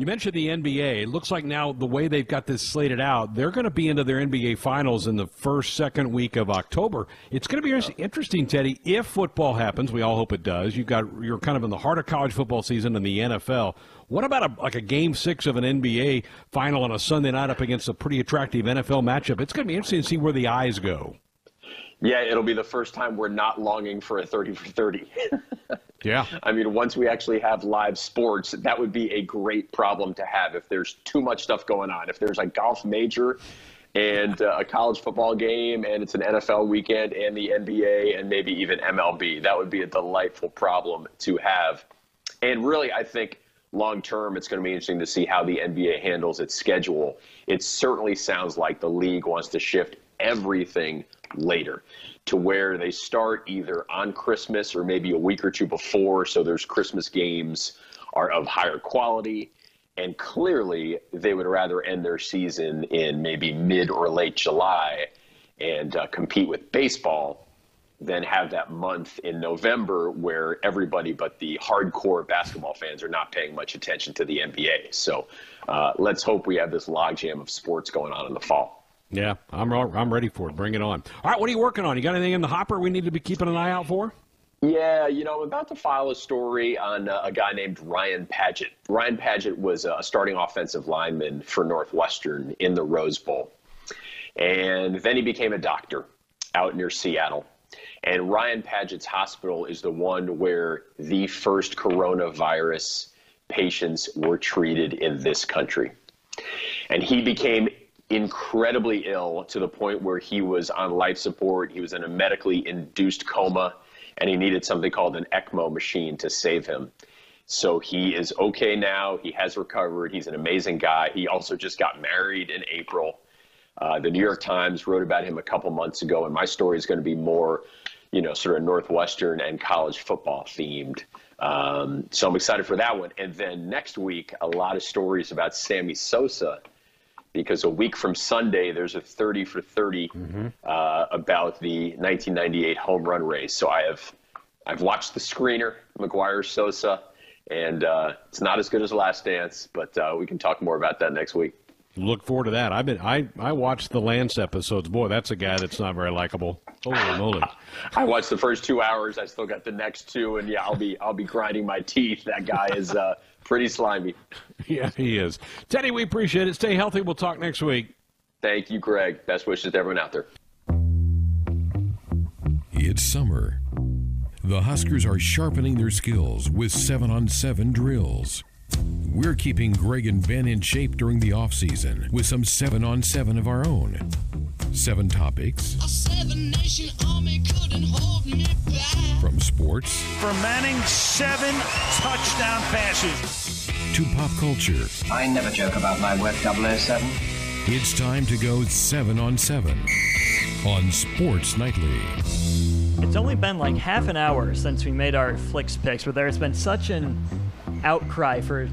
You mentioned the NBA. It looks like now the way they've got this slated out, they're going to be into their NBA finals in the first, second week of October. It's going to be interesting, Teddy, if football happens. We all hope it does. You've got you're kind of in the heart of college football season in the NFL. What about a, like a game six of an NBA final on a Sunday night up against a pretty attractive NFL matchup? It's going to be interesting to see where the eyes go. Yeah, it'll be the first time we're not longing for a 30 for 30. yeah. I mean, once we actually have live sports, that would be a great problem to have if there's too much stuff going on. If there's a golf major and uh, a college football game and it's an NFL weekend and the NBA and maybe even MLB, that would be a delightful problem to have. And really, I think long term, it's going to be interesting to see how the NBA handles its schedule. It certainly sounds like the league wants to shift everything later to where they start either on Christmas or maybe a week or two before. So there's Christmas games are of higher quality. And clearly, they would rather end their season in maybe mid or late July and uh, compete with baseball than have that month in November where everybody but the hardcore basketball fans are not paying much attention to the NBA. So uh, let's hope we have this logjam of sports going on in the fall. Yeah, I'm I'm ready for it. Bring it on. All right, what are you working on? You got anything in the hopper we need to be keeping an eye out for? Yeah, you know, I'm about to file a story on uh, a guy named Ryan Padgett. Ryan Padgett was a starting offensive lineman for Northwestern in the Rose Bowl. And then he became a doctor. out near Seattle. And Ryan Padgett's hospital is the one where the first coronavirus patients were treated in this country. And he became incredibly ill to the point where he was on life support. He was in a medically induced coma, and he needed something called an ECMO machine to save him. So he is okay now. He has recovered. He's an amazing guy. He also just got married in April. Uh, the New York Times wrote about him a couple months ago, and my story is going to be more, you know, sort of Northwestern and college football themed. Um, so I'm excited for that one. And then next week, a lot of stories about Sammy Sosa, because a week from Sunday, there's a 30 for 30 Mm-hmm. uh, about the 1998 home run race. So I have, I've watched the screener, McGwire Sosa, and uh, it's not as good as Last Dance, but uh, we can talk more about that next week. Look forward to that. I've been I I watched the Lance episodes. Boy, that's a guy that's not very likable. Holy moly! I watched the first two hours. I still got the next two, and yeah, I'll be I'll be grinding my teeth. That guy is uh, pretty slimy. Yeah, he is. Teddy, we appreciate it. Stay healthy. We'll talk next week. Thank you, Greg. Best wishes to everyone out there. It's summer. The Huskers are sharpening their skills with 7 on 7 drills. We're keeping Greg and Ben in shape during the off season with some 7 on 7 of our own. Seven topics from sports For Manning, seven touchdown passes. to pop culture. I never joke about my work, 007. It's time to go 7 on 7 on Sports Nightly. It's only been like half an hour since we made our Flix Pix, but there's been such an outcry for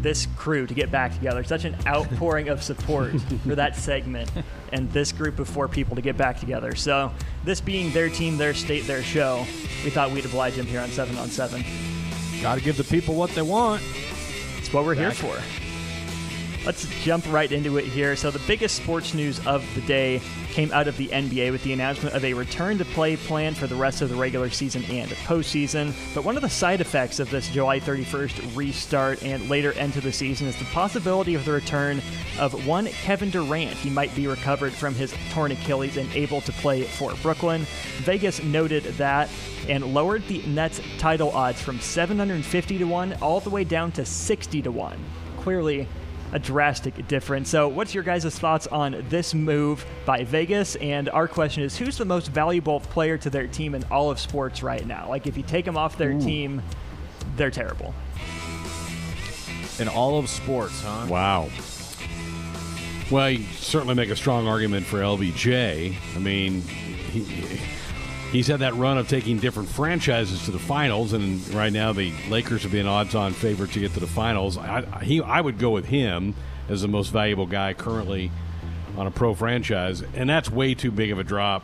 this crew to get back together, such an outpouring of support for that segment and this group of four people to get back together. So, this being their team, their state, their show, we thought we'd oblige them here on 7 on 7. Got to give the people what they want. It's what we're here for. Let's jump right into it here. So, the biggest sports news of the day came out of the NBA with the announcement of a return to play plan for the rest of the regular season and postseason. But one of the side effects of this July 31st restart and later end to the season is the possibility of the return of one Kevin Durant. He might be recovered from his torn Achilles and able to play for Brooklyn. Vegas noted that and lowered the Nets title odds from 750 to 1 all the way down to 60 to 1. Clearly, a drastic difference. So, what's your guys' thoughts on this move by Vegas? And our question is who's the most valuable player to their team in all of sports right now? Like, if you take them off their Ooh. team, they're terrible. In all of sports, huh? Wow. Well, you certainly make a strong argument for LBJ. I mean, he, he's had that run of taking different franchises to the finals, and right now the Lakers have been odds-on favorite to get to the finals. I, he, I would go with him as the most valuable guy currently on a pro franchise, and that's way too big of a drop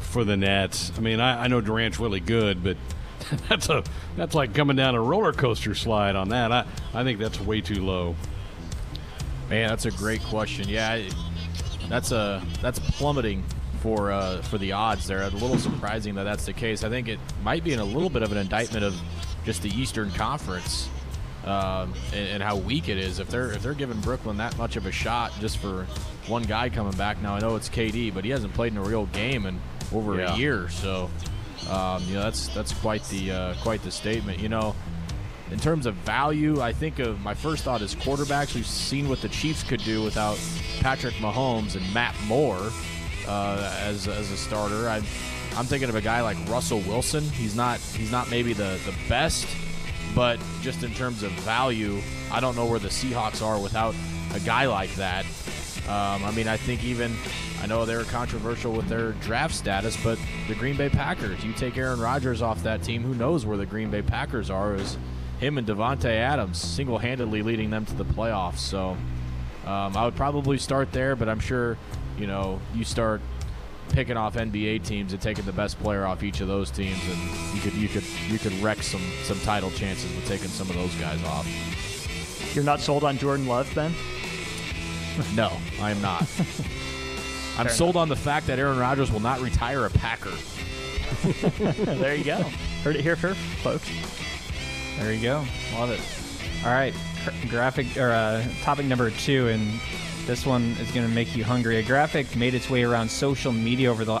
for the Nets. I mean, I, I know Durant's really good, but that's a that's like coming down a roller coaster slide on that. I, I think that's way too low. Man, that's a great question. Yeah, that's a that's plummeting for uh, for the odds there. A little surprising that that's the case. I think it might be in a little bit of an indictment of just the Eastern Conference um, and, and how weak it is. If they're if they're giving Brooklyn that much of a shot just for one guy coming back. Now I know it's KD, but he hasn't played in a real game in over Yeah. a year. So um, you know that's that's quite the uh, quite the statement. You know. In terms of value, I think of my first thought is quarterbacks. We've seen what the Chiefs could do without Patrick Mahomes and Matt Moore uh, as, as a starter. I, I'm thinking of a guy like Russell Wilson. He's not he's not maybe the, the best, but just in terms of value, I don't know where the Seahawks are without a guy like that. Um, I mean, I think even I know they were controversial with their draft status, but the Green Bay Packers. You take Aaron Rodgers off that team, who knows where the Green Bay Packers are? Is him and Davante Adams single-handedly leading them to the playoffs. So um, I would probably start there, but I'm sure you know you start picking off NBA teams and taking the best player off each of those teams, and you could you could you could wreck some some title chances with taking some of those guys off. You're not sold on Jordan Love, Ben? No, I am not. I'm Fair sold on the fact that Aaron Rodgers will not retire a Packer. there you go. Heard it here first, folks. There you go. Love it. All right, graphic or uh, topic number two, and This one is going to make you hungry. A graphic made its way around social media over the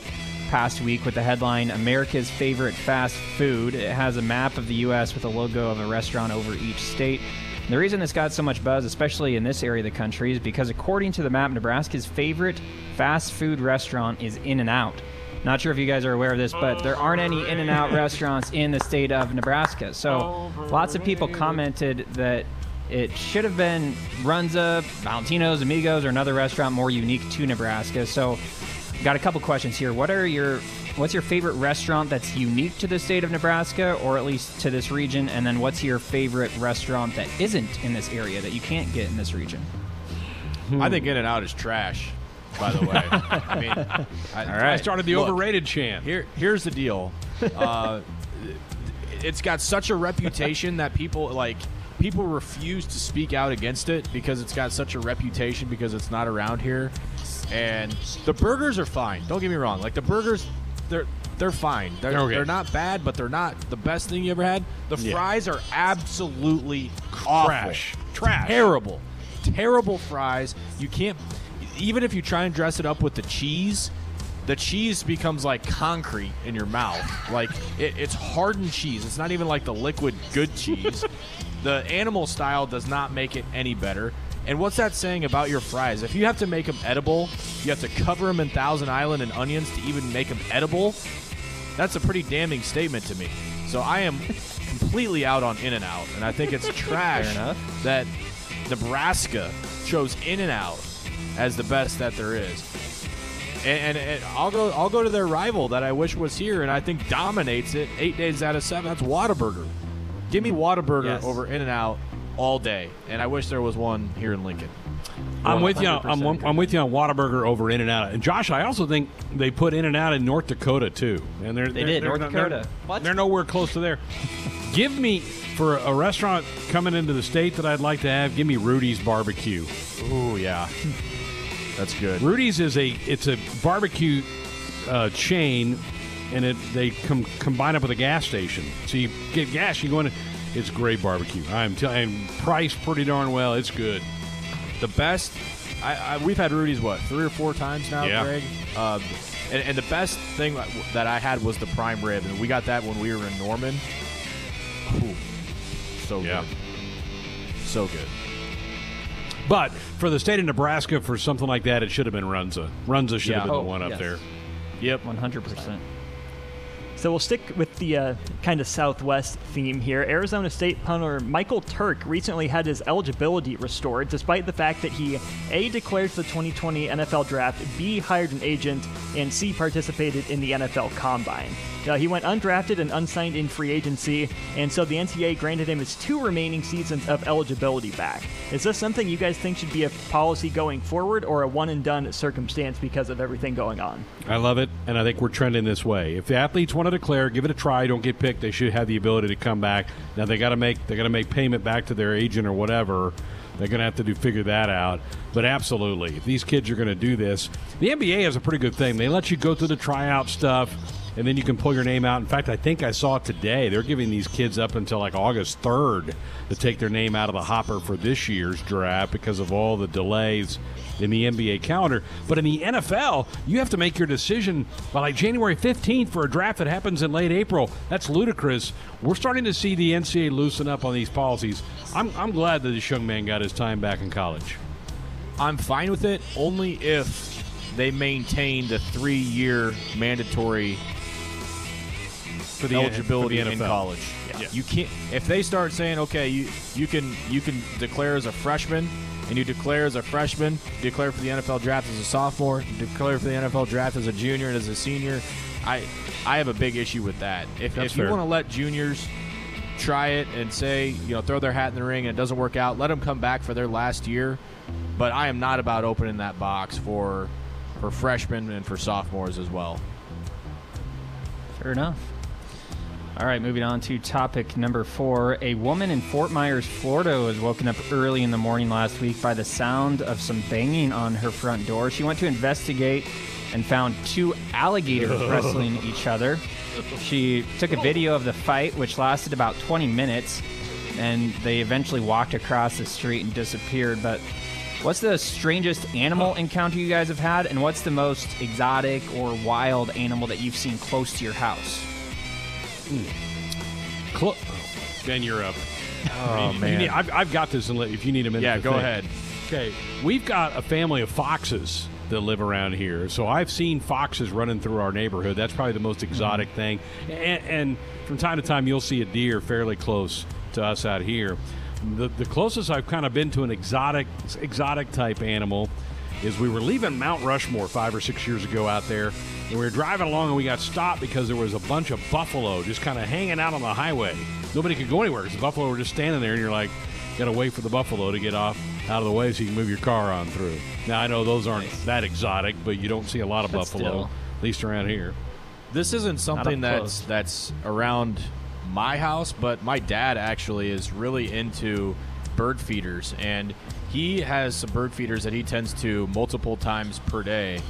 past week with the headline America's Favorite Fast Food. It has a map of the U.S. with a logo of a restaurant over each state. And the reason this got so much buzz, especially in this area of the country, is because according to the map, Nebraska's favorite fast food restaurant is In N Out. Not sure if you guys are aware of this, but there aren't any In N Out restaurants in the state of Nebraska. So lots of people commented that it should have been Runza, Valentino's, Amigos, or another restaurant more unique to Nebraska. So got a couple questions here. What are your what's your favorite restaurant that's unique to the state of Nebraska or at least to this region? And then what's your favorite restaurant that isn't in this area that you can't get in this region? I think In and Out is trash. By the way, I mean, I, All right. I started the overrated chant. Here, here's the deal. Uh, it's got such a reputation that people like people refuse to speak out against it because it's got such a reputation because it's not around here. And the burgers are fine. Don't get me wrong. Like the burgers, they're they're fine. They're, okay. they're not bad, but they're not the best thing you ever had. The Yeah. fries are absolutely awful. Trash. Trash. Terrible. Terrible fries. You can't even if you try and dress it up with the cheese, the cheese becomes like concrete in your mouth. Like it, it's hardened cheese. It's not even like the liquid good cheese. The animal style does not make it any better. And what's that saying about your fries? If you have to make them edible, you have to cover them in Thousand Island and onions to even make them edible. That's a pretty damning statement to me. So I am completely out on In and Out, and I think it's trash that Nebraska chose In and Out as the best that there is. And, and, and I'll go I'll go to their rival that I wish was here, and I think dominates it eight days out of seven. That's Whataburger. Give me Whataburger Yes. over In and Out all day, and I wish there was one here in Lincoln. I'm with you. On, I'm, I'm with you on Whataburger over In and Out. And Josh, I also think they put In and Out in North Dakota too. And they're They they're- did, they're- North they're- Dakota. They're, they're nowhere close to there. give me for a restaurant coming into the state that I'd like to have. Give me Rudy's Barbecue. Ooh yeah, that's good. Rudy's is a it's a barbecue uh, chain, and it they com- combine up with a gas station. So you get gas, you go in. It's great barbecue. I'm telling, priced pretty darn well. It's good. The best. I, I we've had Rudy's what three or four times now, Yeah. Greg. Um, and, and the best thing that- that I had was the prime rib, and we got that when we were in Norman. Ooh, so Yeah. good, so good. But for the state of Nebraska, for something like that, it should have been Runza. Runza should have been Oh, the one up yes. there. Yep, 100%. So we'll stick with the uh, kind of Southwest theme here. Arizona State punter Michael Turk recently had his eligibility restored, despite the fact that he A declared for the 2020 NFL Draft, B hired an agent, and C participated in the NFL Combine. Now, he went undrafted and unsigned in free agency, and so the NCAA granted him his two remaining seasons of eligibility back. Is this something you guys think should be a policy going forward, or a one and done circumstance because of everything going on? I love it, and I think we're trending this way. If the athletes want to declare, give it a try, don't get picked, they should have the ability to come back. Now they got to make they got to make payment back to their agent or whatever. They're going to have to do figure that out. But absolutely, if these kids are going to do this, the NBA has a pretty good thing. They let you go through the tryout stuff, and then you can pull your name out. In fact, I think I saw today. They're giving these kids up until like August third to take their name out of the hopper for this year's draft because of all the delays in the NBA calendar. But in the NFL, you have to make your decision by like January 15th for a draft that happens in late April. That's ludicrous. We're starting to see the NCAA loosen up on these policies. I'm, I'm glad that this young man got his time back in college. I'm fine with it only if they maintain the three-year mandatory For the eligibility for the in NFL. college. Yeah. You can't if they start saying, okay, you you can you can declare as a freshman, and you declare as a freshman, declare for the NFL draft as a sophomore, declare for the NFL draft as a junior and as a senior. I I have a big issue with that. If, That's if you want to let juniors try it and say, you know, throw their hat in the ring and it doesn't work out, let them come back for their last year. But I am not about opening that box for for freshmen and for sophomores as well. Fair enough. All right, moving on to topic number four. A woman in Fort Myers, Florida, was woken up early in the morning last week by the sound of some banging on her front door. She went to investigate and found two alligators wrestling each other. She took a video of the fight, which lasted about 20 minutes, and they eventually walked across the street and disappeared. But What's the strangest animal encounter you guys have had, and what's the most exotic or wild animal that you've seen close to your house? Clo- ben, you're up. Oh, You man. need- I've, I've got this, if you need a minute. Yeah, go think. ahead. Okay, we've got a family of foxes that live around here, so I've seen foxes running through our neighborhood. That's probably the most exotic Mm-hmm. thing, and, and from time to time you'll see a deer fairly close to us out here. The, the closest I've kind of been to an exotic exotic type animal is we were leaving Mount Rushmore five or six years ago out there, and we were driving along and we got stopped because there was a bunch of buffalo just kind of hanging out on the highway. Nobody could go anywhere because the buffalo were just standing there, and you're like, got to wait for the buffalo to get off out of the way so you can move your car on through. Now I know those aren't that exotic, but you don't see a lot of But buffalo, still. at least around here. This isn't something that's close. that's around my house, but my dad actually is really into bird feeders, and he has some bird feeders that he tends to multiple times per day,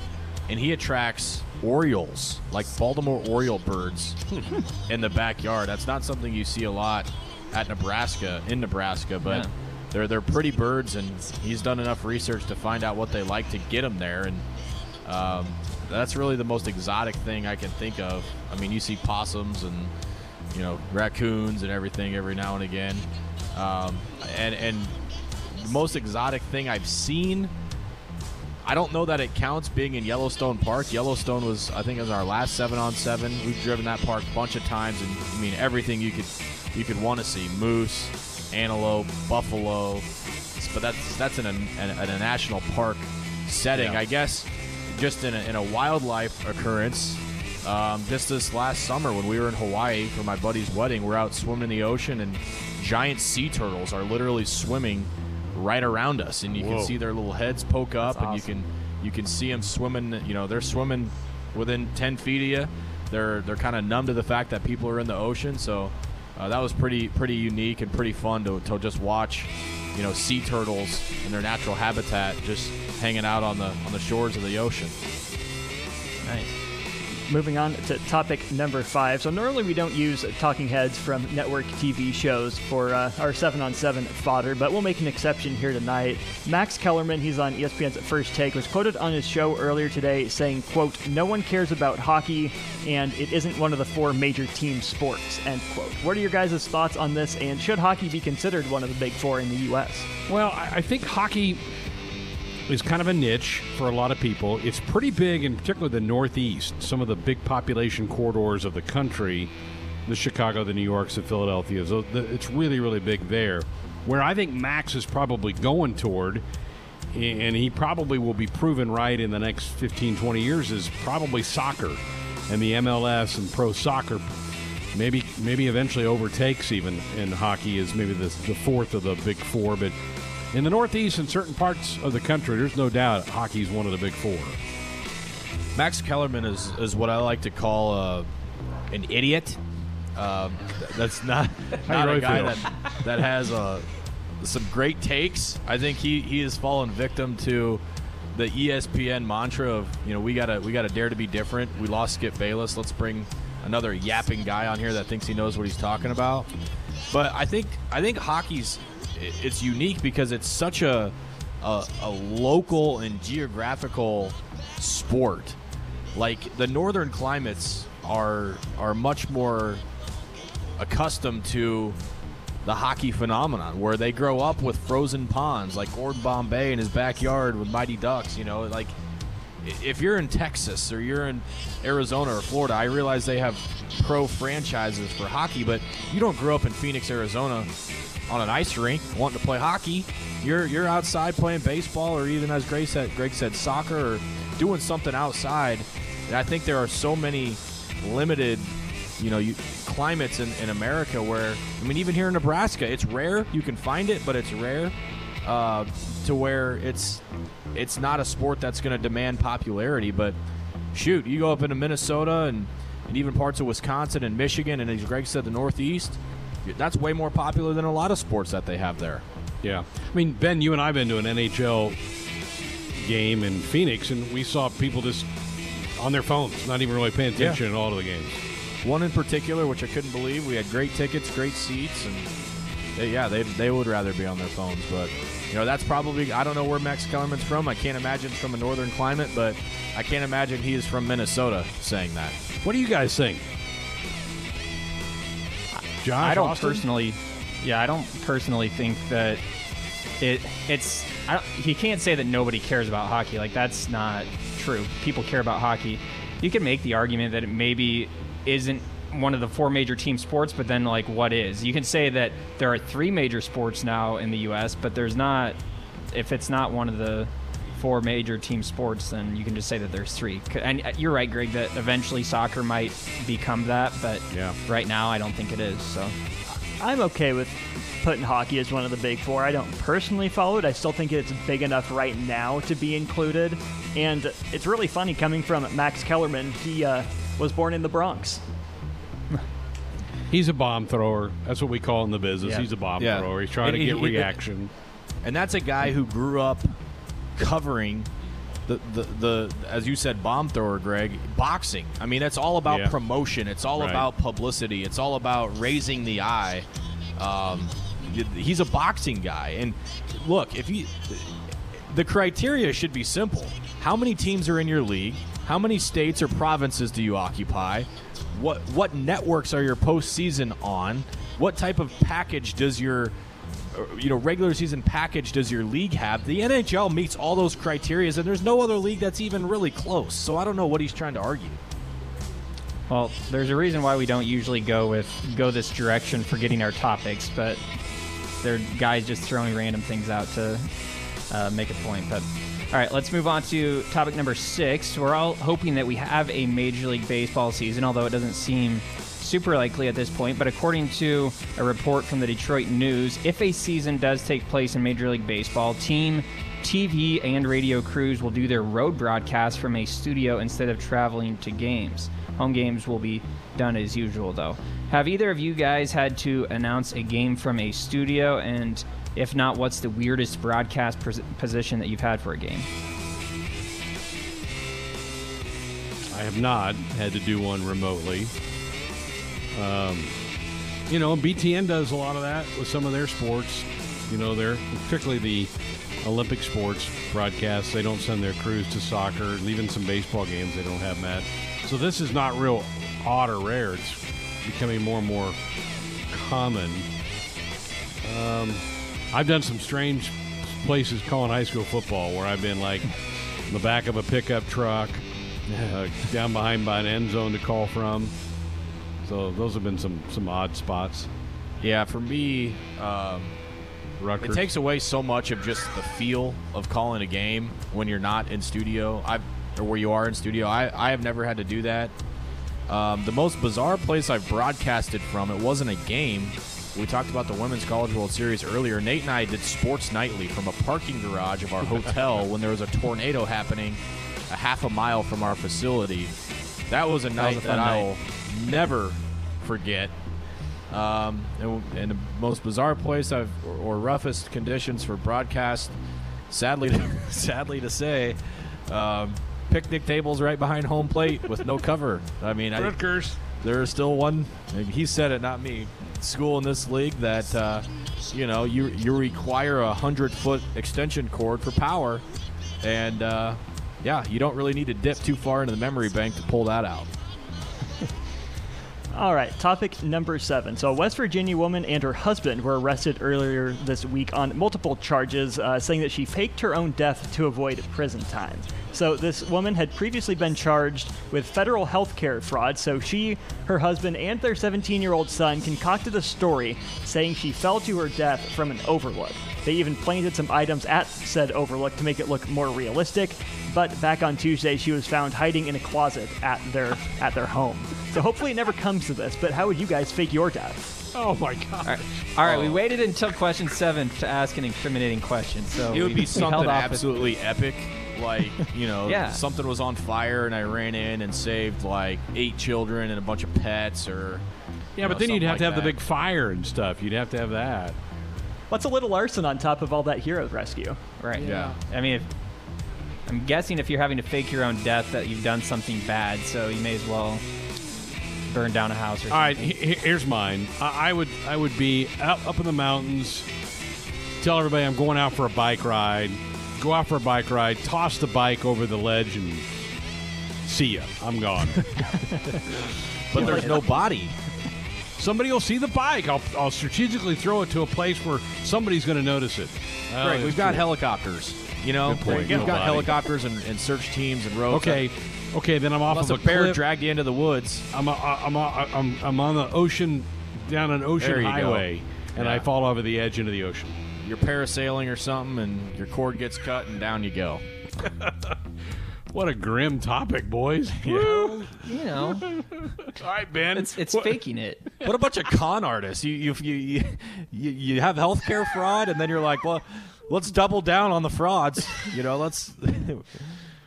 and he attracts orioles, like Baltimore oriole birds, in the backyard. That's not something you see a lot at Nebraska in Nebraska, but. Yeah. They're, they're pretty birds, and he's done enough research to find out what they like to get them there. And um, that's really the most exotic thing I can think of. I mean, you see possums and you know raccoons and everything every now and again, um, and and most exotic thing I've seen. I don't know that it counts being in Yellowstone Park. Yellowstone was, I think, it was our last seven on seven. We've driven that park a bunch of times, and I mean everything you could you could want to see: moose, antelope, buffalo. But that's that's in a, in a, in a national park setting, Yeah. I guess. Just in a, in a wildlife occurrence, um, just this last summer when we were in Hawaii for my buddy's wedding, we're out swimming in the ocean, and giant sea turtles are literally swimming right around us, and you Whoa. can see their little heads poke up, That's and you can you can see them swimming. You know, they're swimming within ten feet of you. They're they're kind of numb to the fact that people are in the ocean, so uh, that was pretty pretty unique and pretty fun to, to just watch. You know, sea turtles in their natural habitat, just hanging out on the on the shores of the ocean. Nice. Moving on to topic number five. So normally we don't use talking heads from network TV shows for uh, our seven on seven fodder, but we'll make an exception here tonight. Max Kellerman, he's on ESPN's First Take, was quoted on his show earlier today saying, "quote No one cares about hockey, and it isn't one of the four major team sports." End quote. What are your guys' thoughts on this? And should hockey be considered one of the big four in the U.S.? Well, I think hockey is kind of a niche for a lot of people. It's pretty big in particular the Northeast, some of the big population corridors of the country, the Chicago, the New Yorks, the Philadelphias. It's really, really big there. Where I think Max is probably going toward, and he probably will be proven right in the next 15, 20 years, is probably soccer and the MLS and pro soccer. Maybe, maybe eventually overtakes even in hockey is maybe the, the fourth of the big four, but in the Northeast and certain parts of the country, there's no doubt hockey's one of the big four. Max Kellerman is, is what I like to call uh, an idiot. Um, that's not, not really a guy feel? that, that has uh, some great takes. I think he, he has fallen victim to the ESPN mantra of you know we gotta we gotta dare to be different. We lost Skip Bayless. Let's bring another yapping guy on here that thinks he knows what he's talking about. But I think I think hockey's it's unique because it's such a a, a local and geographical sport. Like the northern climates are are much more accustomed to the hockey phenomenon where they grow up with frozen ponds like Gordon Bombay in his backyard with Mighty Ducks, you know, like if you're in Texas or you're in Arizona or Florida, I realize they have pro franchises for hockey, but you don't grow up in Phoenix, Arizona on an ice rink wanting to play hockey. You're you're outside playing baseball or even as Greg said Greg said soccer or doing something outside. And I think there are so many limited you know, you, climates in, in America where, I mean, even here in Nebraska, it's rare. You can find it, but it's rare uh, to where it's it's not a sport that's going to demand popularity. But shoot, you go up into Minnesota and, and even parts of Wisconsin and Michigan, and as Greg said, the Northeast, that's way more popular than a lot of sports that they have there. Yeah. I mean, Ben, you and I have been to an NHL game in Phoenix, and we saw people just on their phones, not even really paying Yeah. attention at all to the games. One in particular, which I couldn't believe, we had great tickets, great seats, and they- yeah, they they would rather be on their phones. But you know, that's probably I don't know where Max Kellerman's from. I can't imagine it's from a northern climate, but I can't imagine he is from Minnesota saying that. What do you guys think? Josh, I don't Austin? personally. Yeah, I don't personally think that it. It's. I don't, he can't say that nobody cares about hockey. Like that's not true. People care about hockey. You can make the argument that it maybe isn't one of the four major team sports, but then like what is? You can say that there are three major sports now in the U.S., but there's not. If it's not one of the four major team sports, then you can just say that there's three. And uh, you're right, Greg, that eventually soccer might become that, but Yeah. right now I don't think it is. So. I'm okay with putting hockey as one of the big four. I don't personally follow it. I still think it's big enough right now to be included. And it's really funny coming from Max Kellerman. He uh, was born in the Bronx. He's a bomb thrower. That's what we call in the business. Yeah. He's a bomb Yeah. thrower. He's trying And to get he- he- reaction. And that's a guy who grew up covering the, the, the as you said, bomb thrower, Greg, boxing. I mean, it's all about Yeah. promotion. It's all Right. about publicity. It's all about raising the eye. Um, he's a boxing guy, and look, if you, the criteria should be simple. How many teams are in your league? How many states or provinces do you occupy? What what networks are your postseason on? What type of package does your you know regular season package does your league have? The NHL meets all those criteria, and there's no other league that's even really close. So I don't know what he's trying to argue. Well, there's a reason why we don't usually go with go this direction for getting our topics, but they're guys just throwing random things out to uh, make a point. But all right, let's move on to topic number six. We're all hoping that we have a Major League Baseball season, although it doesn't seem super likely at this point. But according to a report from the Detroit News, if a season does take place in Major League Baseball, team TV and radio crews will do their road broadcasts from a studio instead of traveling to games. Home games will be done as usual, though. Have either of you guys had to announce a game from a studio? And if not, what's the weirdest broadcast pos- position that you've had for a game? I have not had to do one remotely. Um, you know, BTN does a lot of that with some of their sports. You know, they're particularly the Olympic sports broadcasts. They don't send their crews to soccer, even some baseball games they don't have that. So this is not real odd or rare. It's becoming more and more common. Um, I've done some strange places calling high school football where I've been like in the back of a pickup truck, uh, down behind by an end zone to call from. So those have been some some odd spots. Yeah, for me, um, Rutgers. it takes away so much of just the feel of calling a game when you're not in studio. I or where you are in studio. I I have never had to do that. Um, the most bizarre place I've broadcasted from, it wasn't a game. We talked about the Women's College World Series earlier. Nate and I did Sports Nightly from a parking garage of our hotel when there was a tornado happening a half a mile from our facility. That was a was night a that, fun I night. will never forget. Um, and, and the most bizarre place I've or, or roughest conditions for broadcast, sadly, sadly to say, um, picnic tables right behind home plate with no cover. I mean, I, Rutgers. there is still one. He said it, not me. School in this league that uh, you know you you require a hundred foot extension cord for power, and uh, yeah, you don't really need to dip too far into the memory bank to pull that out. All right, topic number seven. So, a West Virginia woman and her husband were arrested earlier this week on multiple charges, uh, saying that she faked her own death to avoid prison time. So, this woman had previously been charged with federal health care fraud. So, she, her husband, and their 17 year old son concocted a story saying she fell to her death from an overlook. They even planted some items at said overlook to make it look more realistic. But back on Tuesday, she was found hiding in a closet at their at their home. So hopefully it never comes to this. But how would you guys fake your death? Oh my god! All right, all right we waited until question seven to ask an incriminating question. So it would we- be something held off with- absolutely epic. Like, you know, Yeah. something was on fire and I ran in and saved like eight children and a bunch of pets or. Yeah, you but know, then you'd something have to like have the big fire and stuff. You'd have to have that. What's a little arson on top of all that hero rescue? Right. Yeah. I mean, if, I'm guessing if you're having to fake your own death, that you've done something bad. So you may as well burn down a house. Or All right, something. he- he- here's mine. I, I would I would be out up in the mountains. Tell everybody I'm going out for a bike ride. Go out for a bike ride. Toss the bike over the ledge and see ya. I'm gone. But there's no body. Somebody will see the bike. I'll, I'll strategically throw it to a place where somebody's going to notice it. Oh, Greg, we've got true. helicopters. You know, we've got body. helicopters and, and search teams and roads. Okay, okay. Then I'm off Unless of a, a bear cliff. dragged you into the woods. I'm, a, I'm, a, I'm, I'm on the ocean, down an ocean you go. highway, and I fall over the edge into the ocean. You're parasailing or something, and your cord gets cut, and down you go. What a grim topic, boys. you know, All right, Ben. it's it's What- faking it. What a bunch of con artists! You you you you, you, you have healthcare fraud, and then you're like, well, let's double down on the frauds. You know, let's.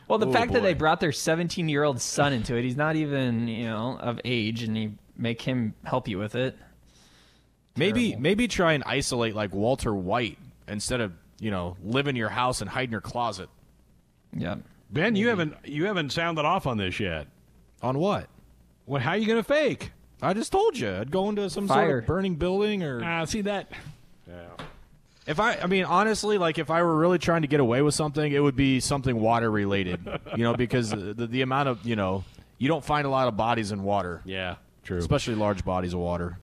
Well, the Oh, fact that they boy. brought their 17 year old son into it, he's not even you know of age, and you make him help you with it. Maybe Terrible. maybe try and isolate like Walter White instead of you know live in your house and hide in your closet. Yeah. Ben, you haven't you haven't sounded off on this yet. On what? Well, how are you going to fake? I just told you I'd go into some sort of burning building or. Ah, see that? Yeah. If I, I mean, honestly, like if I were really trying to get away with something, it would be something water related. you know, because the, the amount of you know, you don't find a lot of bodies in water, Yeah, true. especially large bodies of water.